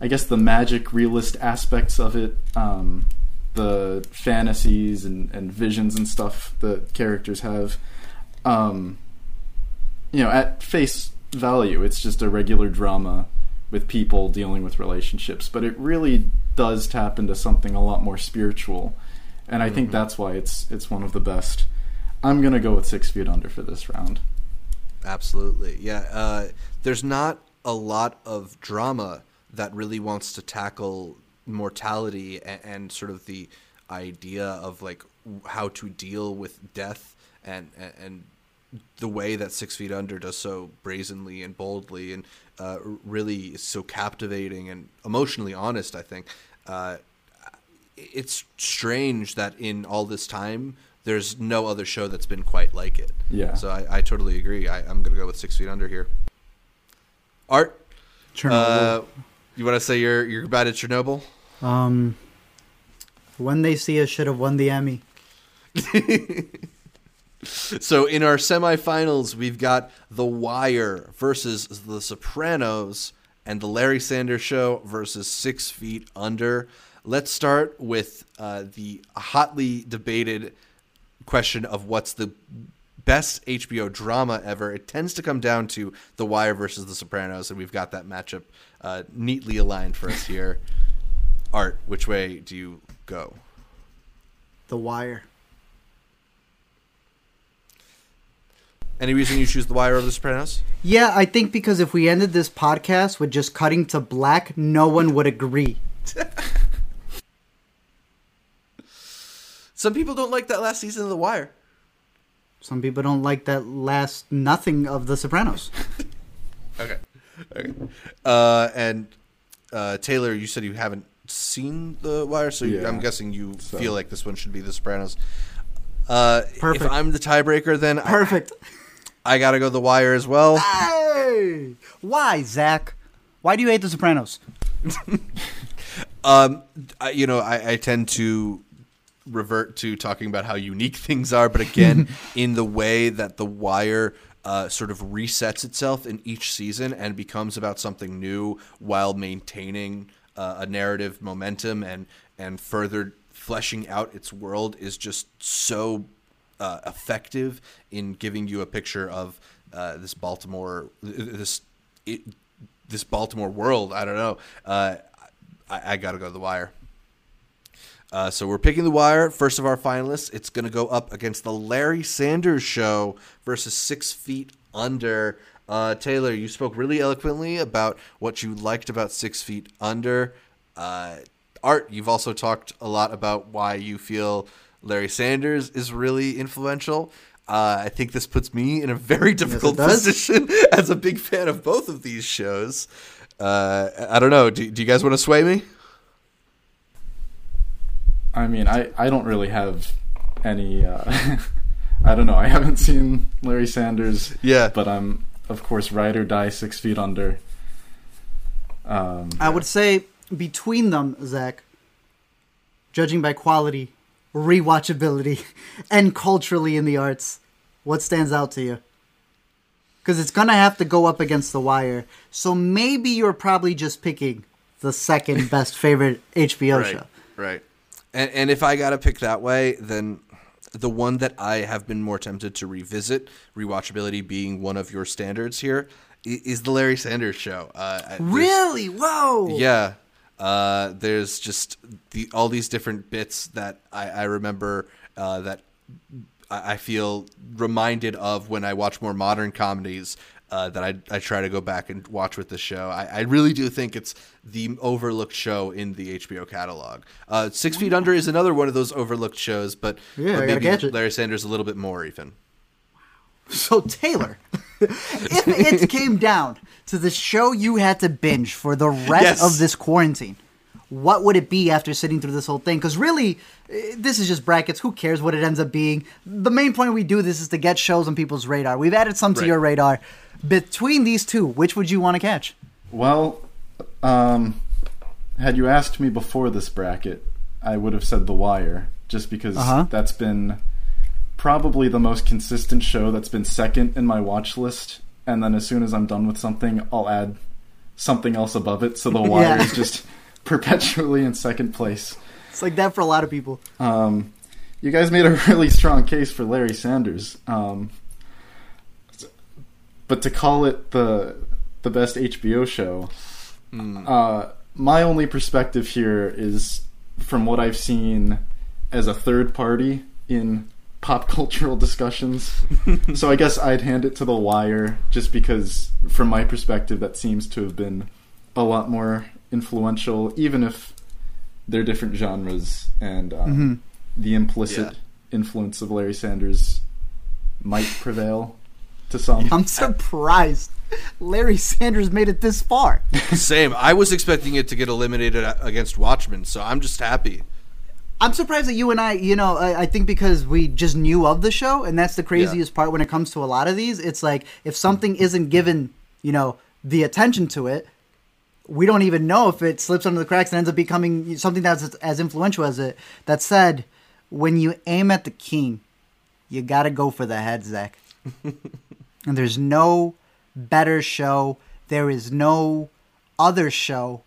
I guess the magic realist aspects of it, um, the fantasies and, and visions and stuff the characters have. Um, you know, at face value, it's just a regular drama with people dealing with relationships, but it really does tap into something a lot more spiritual, and I think that's why it's it's one of the best. I'm gonna go with Six Feet Under for this round. Absolutely. Yeah. Uh, there's not a lot of drama that really wants to tackle mortality and, and sort of the idea of like how to deal with death and, and, and the way that Six Feet Under does so brazenly and boldly and uh, really is so captivating and emotionally honest, I think. Uh, it's strange that in all this time, there's no other show that's been quite like it. Yeah. So I, I totally agree. I, I'm going to go with Six Feet Under here. Art, uh, you want to say you're you're bad at Chernobyl? Um, when they see us, should have won the Emmy. So in our semifinals, we've got The Wire versus The Sopranos, and The Larry Sanders Show versus Six Feet Under. Let's start with uh, the hotly debated question of what's the best HBO drama ever. It tends to come down to The Wire versus The Sopranos, and we've got that matchup uh, neatly aligned for us here. Art, which way do you go? The Wire. Any reason you choose The Wire over The Sopranos? Yeah, I think because if we ended this podcast with just cutting to black, no one would agree. Some people don't like that last season of The Wire. Some people don't like that last nothing of The Sopranos. Okay. Okay. Uh, and uh, Taylor, you said you haven't seen The Wire, so you, Yeah. I'm guessing you So- feel like this one should be The Sopranos. Uh, Perfect. If I'm the tiebreaker, then I, Perfect. I gotta go The Wire as well. Hey! Why, Zach? Why do you hate The Sopranos? Um, I, you know, I, I tend to revert to talking about how unique things are, but again, in the way that The Wire uh, sort of resets itself in each season and becomes about something new while maintaining uh, a narrative momentum and and further fleshing out its world is just so uh, effective in giving you a picture of uh, this Baltimore this it, this Baltimore world. I don't know. Uh, I, I got to go to the wire. Uh, so we're picking the wire. First of our finalists, it's going to go up against the Larry Sanders Show versus Six Feet Under. Uh, Taylor, you spoke really eloquently about what you liked about Six Feet Under. Uh, Art, you've also talked a lot about why you feel Larry Sanders is really influential. Uh, I think this puts me in a very difficult does. position as a big fan of both of these shows. Uh, I don't know. Do, do you guys want to sway me? I mean, I, I don't really have any. Uh, I don't know. I haven't seen Larry Sanders. Yeah. But I'm, of course, ride or die six feet under. Um, I would say between them, Zach, judging by quality, rewatchability, and culturally in the arts, what stands out to you? Because it's gonna have to go up against The Wire. So maybe you're probably just picking the second best favorite HBO right, show. Right. And and if I gotta pick that way, then the one that I have been more tempted to revisit, rewatchability being one of your standards here, is the Larry Sanders Show. Uh, Really? Whoa! Yeah. Uh, there's just the all these different bits that I, I remember uh, that I, I feel reminded of when I watch more modern comedies. Uh, that I, I try to go back and watch with the show. I, I really do think it's the overlooked show in the HBO catalog. Uh, Six Feet Under is another one of those overlooked shows, but, Yeah, but maybe. Larry Sanders a little bit more even. So Taylor, if it came down to the show you had to binge for the rest Yes. of this quarantine, what would it be after sitting through this whole thing? Because really, eh, this is just brackets. Who cares what it ends up being? The main point we do this is to get shows on people's radar. We've added some to Right. your radar. Between these two, which would you want to catch? Well, um, had you asked me before this bracket, I would have said The Wire, just because Uh-huh. that's been probably the most consistent show that's been second in my watch list. And then as soon as I'm done with something, I'll add something else above it. So The Wire Yeah. is just perpetually in second place. It's like that for a lot of people. Um, you guys made a really strong case for Larry Sanders. Um, but to call it the the best HBO show, uh, my only perspective here is from what I've seen as a third party in pop cultural discussions. so I guess I'd hand it to The Wire just because, from my perspective, that seems to have been a lot more influential, even if they're different genres and um, the implicit Yeah. influence of Larry Sanders might prevail to some. I'm surprised Larry Sanders made it this far. Same. I was expecting it to get eliminated against Watchmen, so I'm just happy. I'm surprised that you and I, you know, I, I think because we just knew of the show, and that's the craziest part when it comes to a lot of these. It's like if something isn't given, you know, the attention to it, we don't even know if it slips under the cracks and ends up becoming something that's as influential as it. That said, when you aim at the king, you got to go for the head, Zach. and there's no better show. There is no other show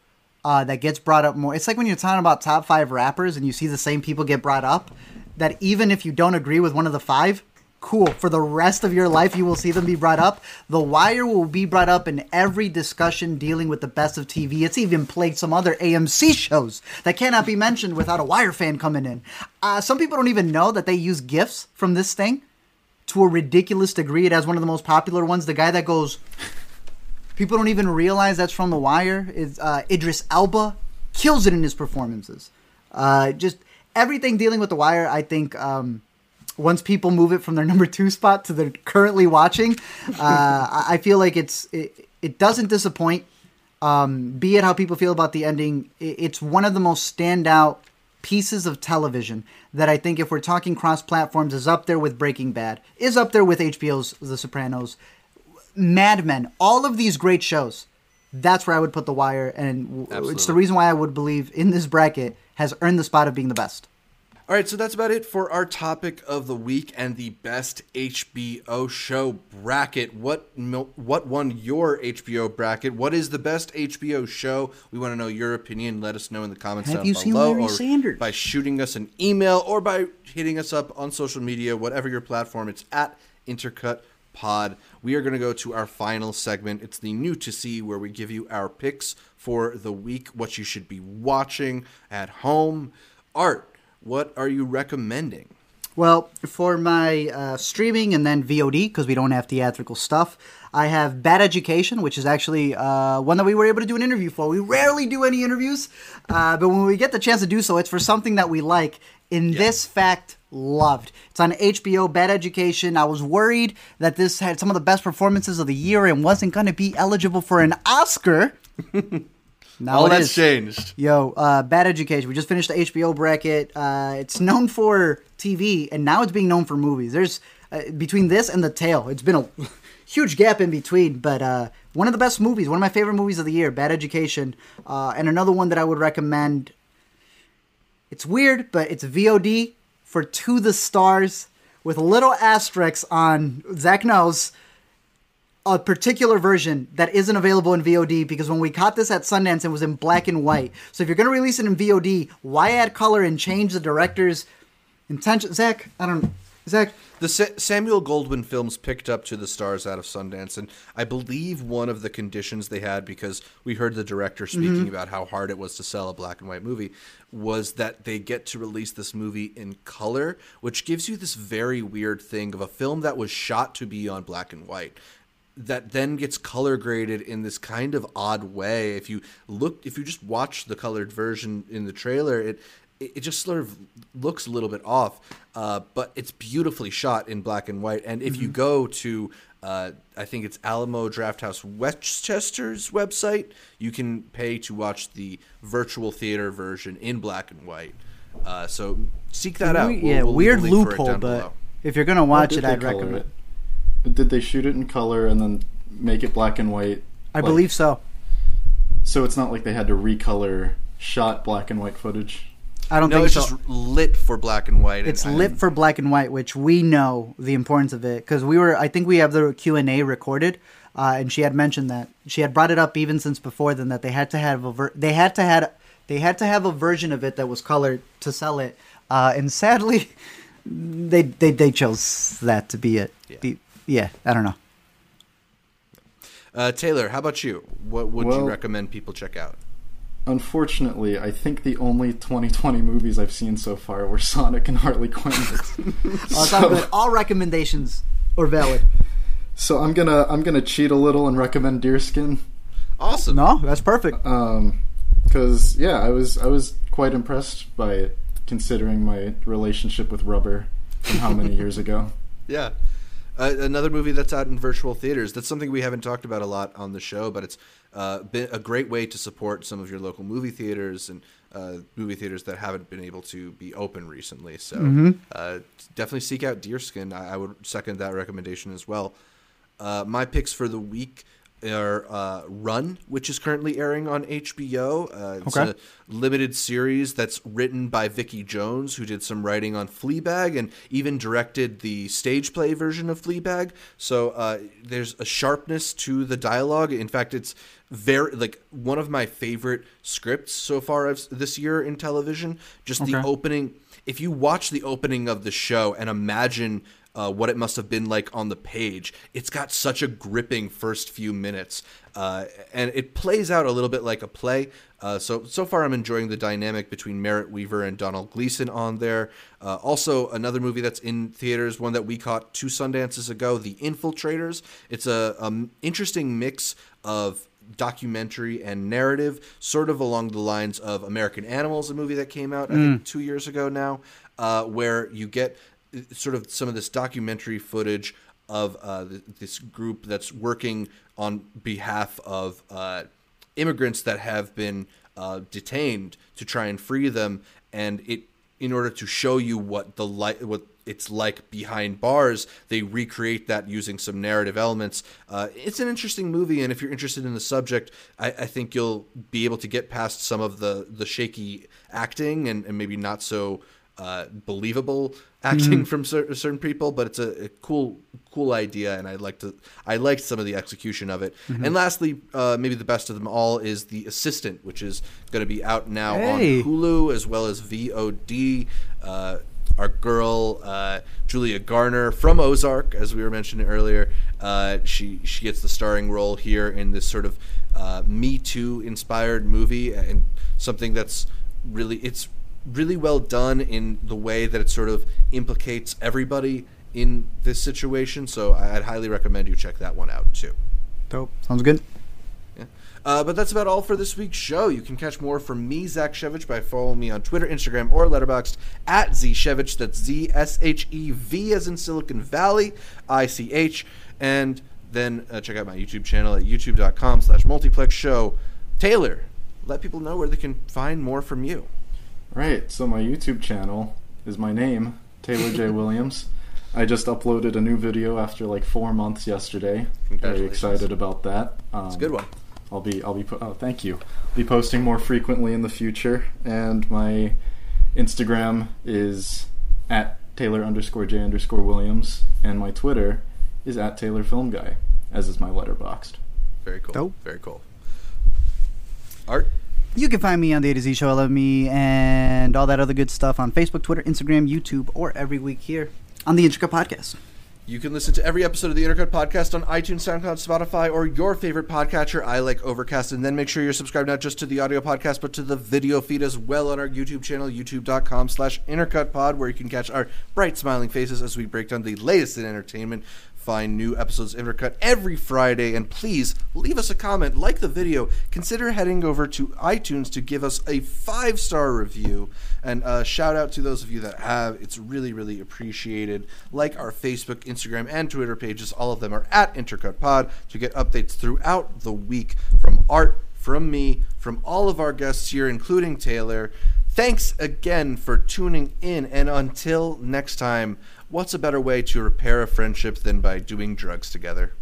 uh, that gets brought up more. It's like when you're talking about top five rappers and you see the same people get brought up. That even if you don't agree with one of the five, cool. For the rest of your life, you will see them be brought up. The Wire will be brought up in every discussion dealing with the best of TV. It's even played some other AMC shows that cannot be mentioned without a Wire fan coming in. Uh, some people don't even know that they use gifs from this thing to a ridiculous degree. It has one of the most popular ones. The guy that goes, people don't even realize that's from The Wire. Is uh, Idris Elba kills it in his performances. Uh, just everything dealing with The Wire. I think um, once people move it from their number two spot to their currently watching, uh, I feel like it's it, it doesn't disappoint. Um, be it how people feel about the ending, it's one of the most standout pieces of television that I think, if we're talking cross platforms, is up there with Breaking Bad, is up there with HBO's The Sopranos, Mad Men, all of these great shows. That's where I would put The Wire, and w- it's the reason why I would believe in this bracket has earned the spot of being the best. All right, so that's about it for our topic of the week and the best HBO show bracket. What what won your HBO bracket? What is the best HBO show? We want to know your opinion. Let us know in the comments Have down you seen below, Larry or Sanders? by shooting us an email, or by hitting us up on social media, whatever your platform. It's at Intercut Pod. We are going to go to our final segment. It's the new to see where we give you our picks for the week, what you should be watching at home. Art what are you recommending? Well, for my uh, streaming and then VOD, because we don't have theatrical stuff, I have Bad Education, which is actually uh, one that we were able to do an interview for. We rarely do any interviews, uh, but when we get the chance to do so, it's for something that we like. In yeah. this fact, loved. It's on HBO, Bad Education. I was worried that this had some of the best performances of the year and wasn't going to be eligible for an Oscar. Now All that's is. changed. Yo, uh, Bad Education. We just finished the HBO bracket. Uh, it's known for TV, and now it's being known for movies. There's uh, between this and The Tale, it's been a huge gap in between. But uh, one of the best movies, one of my favorite movies of the year, Bad Education, uh, and another one that I would recommend. It's weird, but it's VOD for To the Stars with little asterisks on Zach knows a particular version that isn't available in VOD because when we caught this at Sundance, it was in black and white. So if you're going to release it in VOD, why add color and change the director's intention? Zach, I don't. Zach, the Sa- Samuel Goldwyn films picked up to the stars out of Sundance, and I believe one of the conditions they had because we heard the director speaking mm-hmm. about how hard it was to sell a black and white movie was that they get to release this movie in color, which gives you this very weird thing of a film that was shot to be on black and white that then gets color graded in this kind of odd way. If you look, if you just watch the colored version in the trailer, it it just sort of looks a little bit off, uh, but it's beautifully shot in black and white. And if mm-hmm. you go to, uh, I think it's Alamo Drafthouse Westchester's website, you can pay to watch the virtual theater version in black and white. Uh, so seek that out. We'll, yeah, we'll weird loophole, but below. if you're gonna watch it, I'd recommend. It? Did they shoot it in color and then make it black and white? I like, believe so. So it's not like they had to recolor shot black and white footage. I don't no, think it's so. just lit for black and white. It's and, lit for black and white, which we know the importance of it because we were. I think we have the Q and A recorded, uh, and she had mentioned that she had brought it up even since before then that they had to have a ver- they had to had they had to have a version of it that was colored to sell it, uh, and sadly, they, they they chose that to be it. Yeah. The, yeah, I don't know. Uh, Taylor, how about you? What would well, you recommend people check out? Unfortunately, I think the only 2020 movies I've seen so far were Sonic and Harley Quinn. oh, so, good. All recommendations are valid. So I'm gonna I'm gonna cheat a little and recommend Deerskin. Awesome. No, that's perfect. Um, because yeah, I was I was quite impressed by it, considering my relationship with Rubber from how many years ago. Yeah. Uh, another movie that's out in virtual theaters. That's something we haven't talked about a lot on the show, but it's uh, been a great way to support some of your local movie theaters and uh, movie theaters that haven't been able to be open recently. So mm-hmm. Uh, definitely seek out Deerskin. I, I, would second that recommendation as well. Uh, my picks for the week are uh, Run, which is currently airing on HBO. Uh, it's okay. a limited series that's written by Vicky Jones, who did some writing on Fleabag and even directed the stage play version of Fleabag. So uh, there's a sharpness to the dialogue. In fact, it's very like one of my favorite scripts so far this year in television. Just okay. the opening. If you watch the opening of the show and imagine uh, what it must have been like on the page. It's got such a gripping first few minutes, uh, and it plays out a little bit like a play. Uh, so so far, I'm enjoying the dynamic between Merritt Wever and Domhnall Gleeson on there. Uh, also, another movie that's in theaters, one that we caught two Sundances ago, The Infiltrators. It's a um, interesting mix of documentary and narrative, sort of along the lines of American Animals, a movie that came out I think mm. two years ago now, uh, where you get sort of some of this documentary footage of uh, this group that's working on behalf of uh, immigrants that have been uh, detained to try and free them, and it in order to show you what the li- what it's like behind bars, they recreate that using some narrative elements. Uh, it's an interesting movie, and if you're interested in the subject, I, I, think you'll be able to get past some of the the shaky acting and, and maybe not so uh, believable acting from cer- certain people, but it's a, a, cool cool idea, and I like to I liked some of the execution of it. And lastly, uh, maybe the best of them all is the Assistant, which is going to be out now Hey. on Hulu as well as VOD. Uh, our girl uh, Julia Garner from Ozark, as we were mentioning earlier, uh, she she gets the starring role here in this sort of uh, Me Too inspired movie, and something that's really it's really well done in the way that it sort of implicates everybody in this situation. So I'd highly recommend you check that one out too. Dope. Sounds good. Yeah. Uh, but that's about all for this week's show. You can catch more from me, Zach Shevich, by following me on Twitter, Instagram, or Letterboxd at zshevich. That's Z S H E V as in Silicon Valley, I C H. And then uh, check out my YouTube channel at youtube.com slash multiplex show. Taylor, let people know where they can find more from you. Right. So my YouTube channel is my name, Taylor J. Williams. I just uploaded a new video after like four months yesterday. Very excited about that. Um, It's a good one. I'll be I'll be po- oh thank you. Be posting more frequently in the future, and my Instagram is at Taylor underscore J underscore Williams, and my Twitter is at Taylor Film Guy, as is my Letterboxd. Very cool. Dope. Very cool. Art? You can find me on the A to Z Show, I Love Me, and all that other good stuff on Facebook, Twitter, Instagram, YouTube, or every week here on the Intercut Podcast. You can listen to every episode of the Intercut Podcast on iTunes, SoundCloud, Spotify, or your favorite podcatcher. I like Overcast. And then make sure you're subscribed not just to the audio podcast, but to the video feed as well on our YouTube channel, youtube.com slash intercutpod, where you can catch our bright, smiling faces as we break down the latest in entertainment. Find new episodes of Intercut every Friday. And please leave us a comment, like the video. Consider heading over to iTunes to give us a five star review. And uh, shout out to those of you that have. It's really, really appreciated. Like our Facebook, Instagram, and Twitter pages. All of them are at Intercut Pod to get updates throughout the week from Art, from me, from all of our guests here, including Taylor. Thanks again for tuning in. And until next time, what's a better way to repair a friendship than by doing drugs together?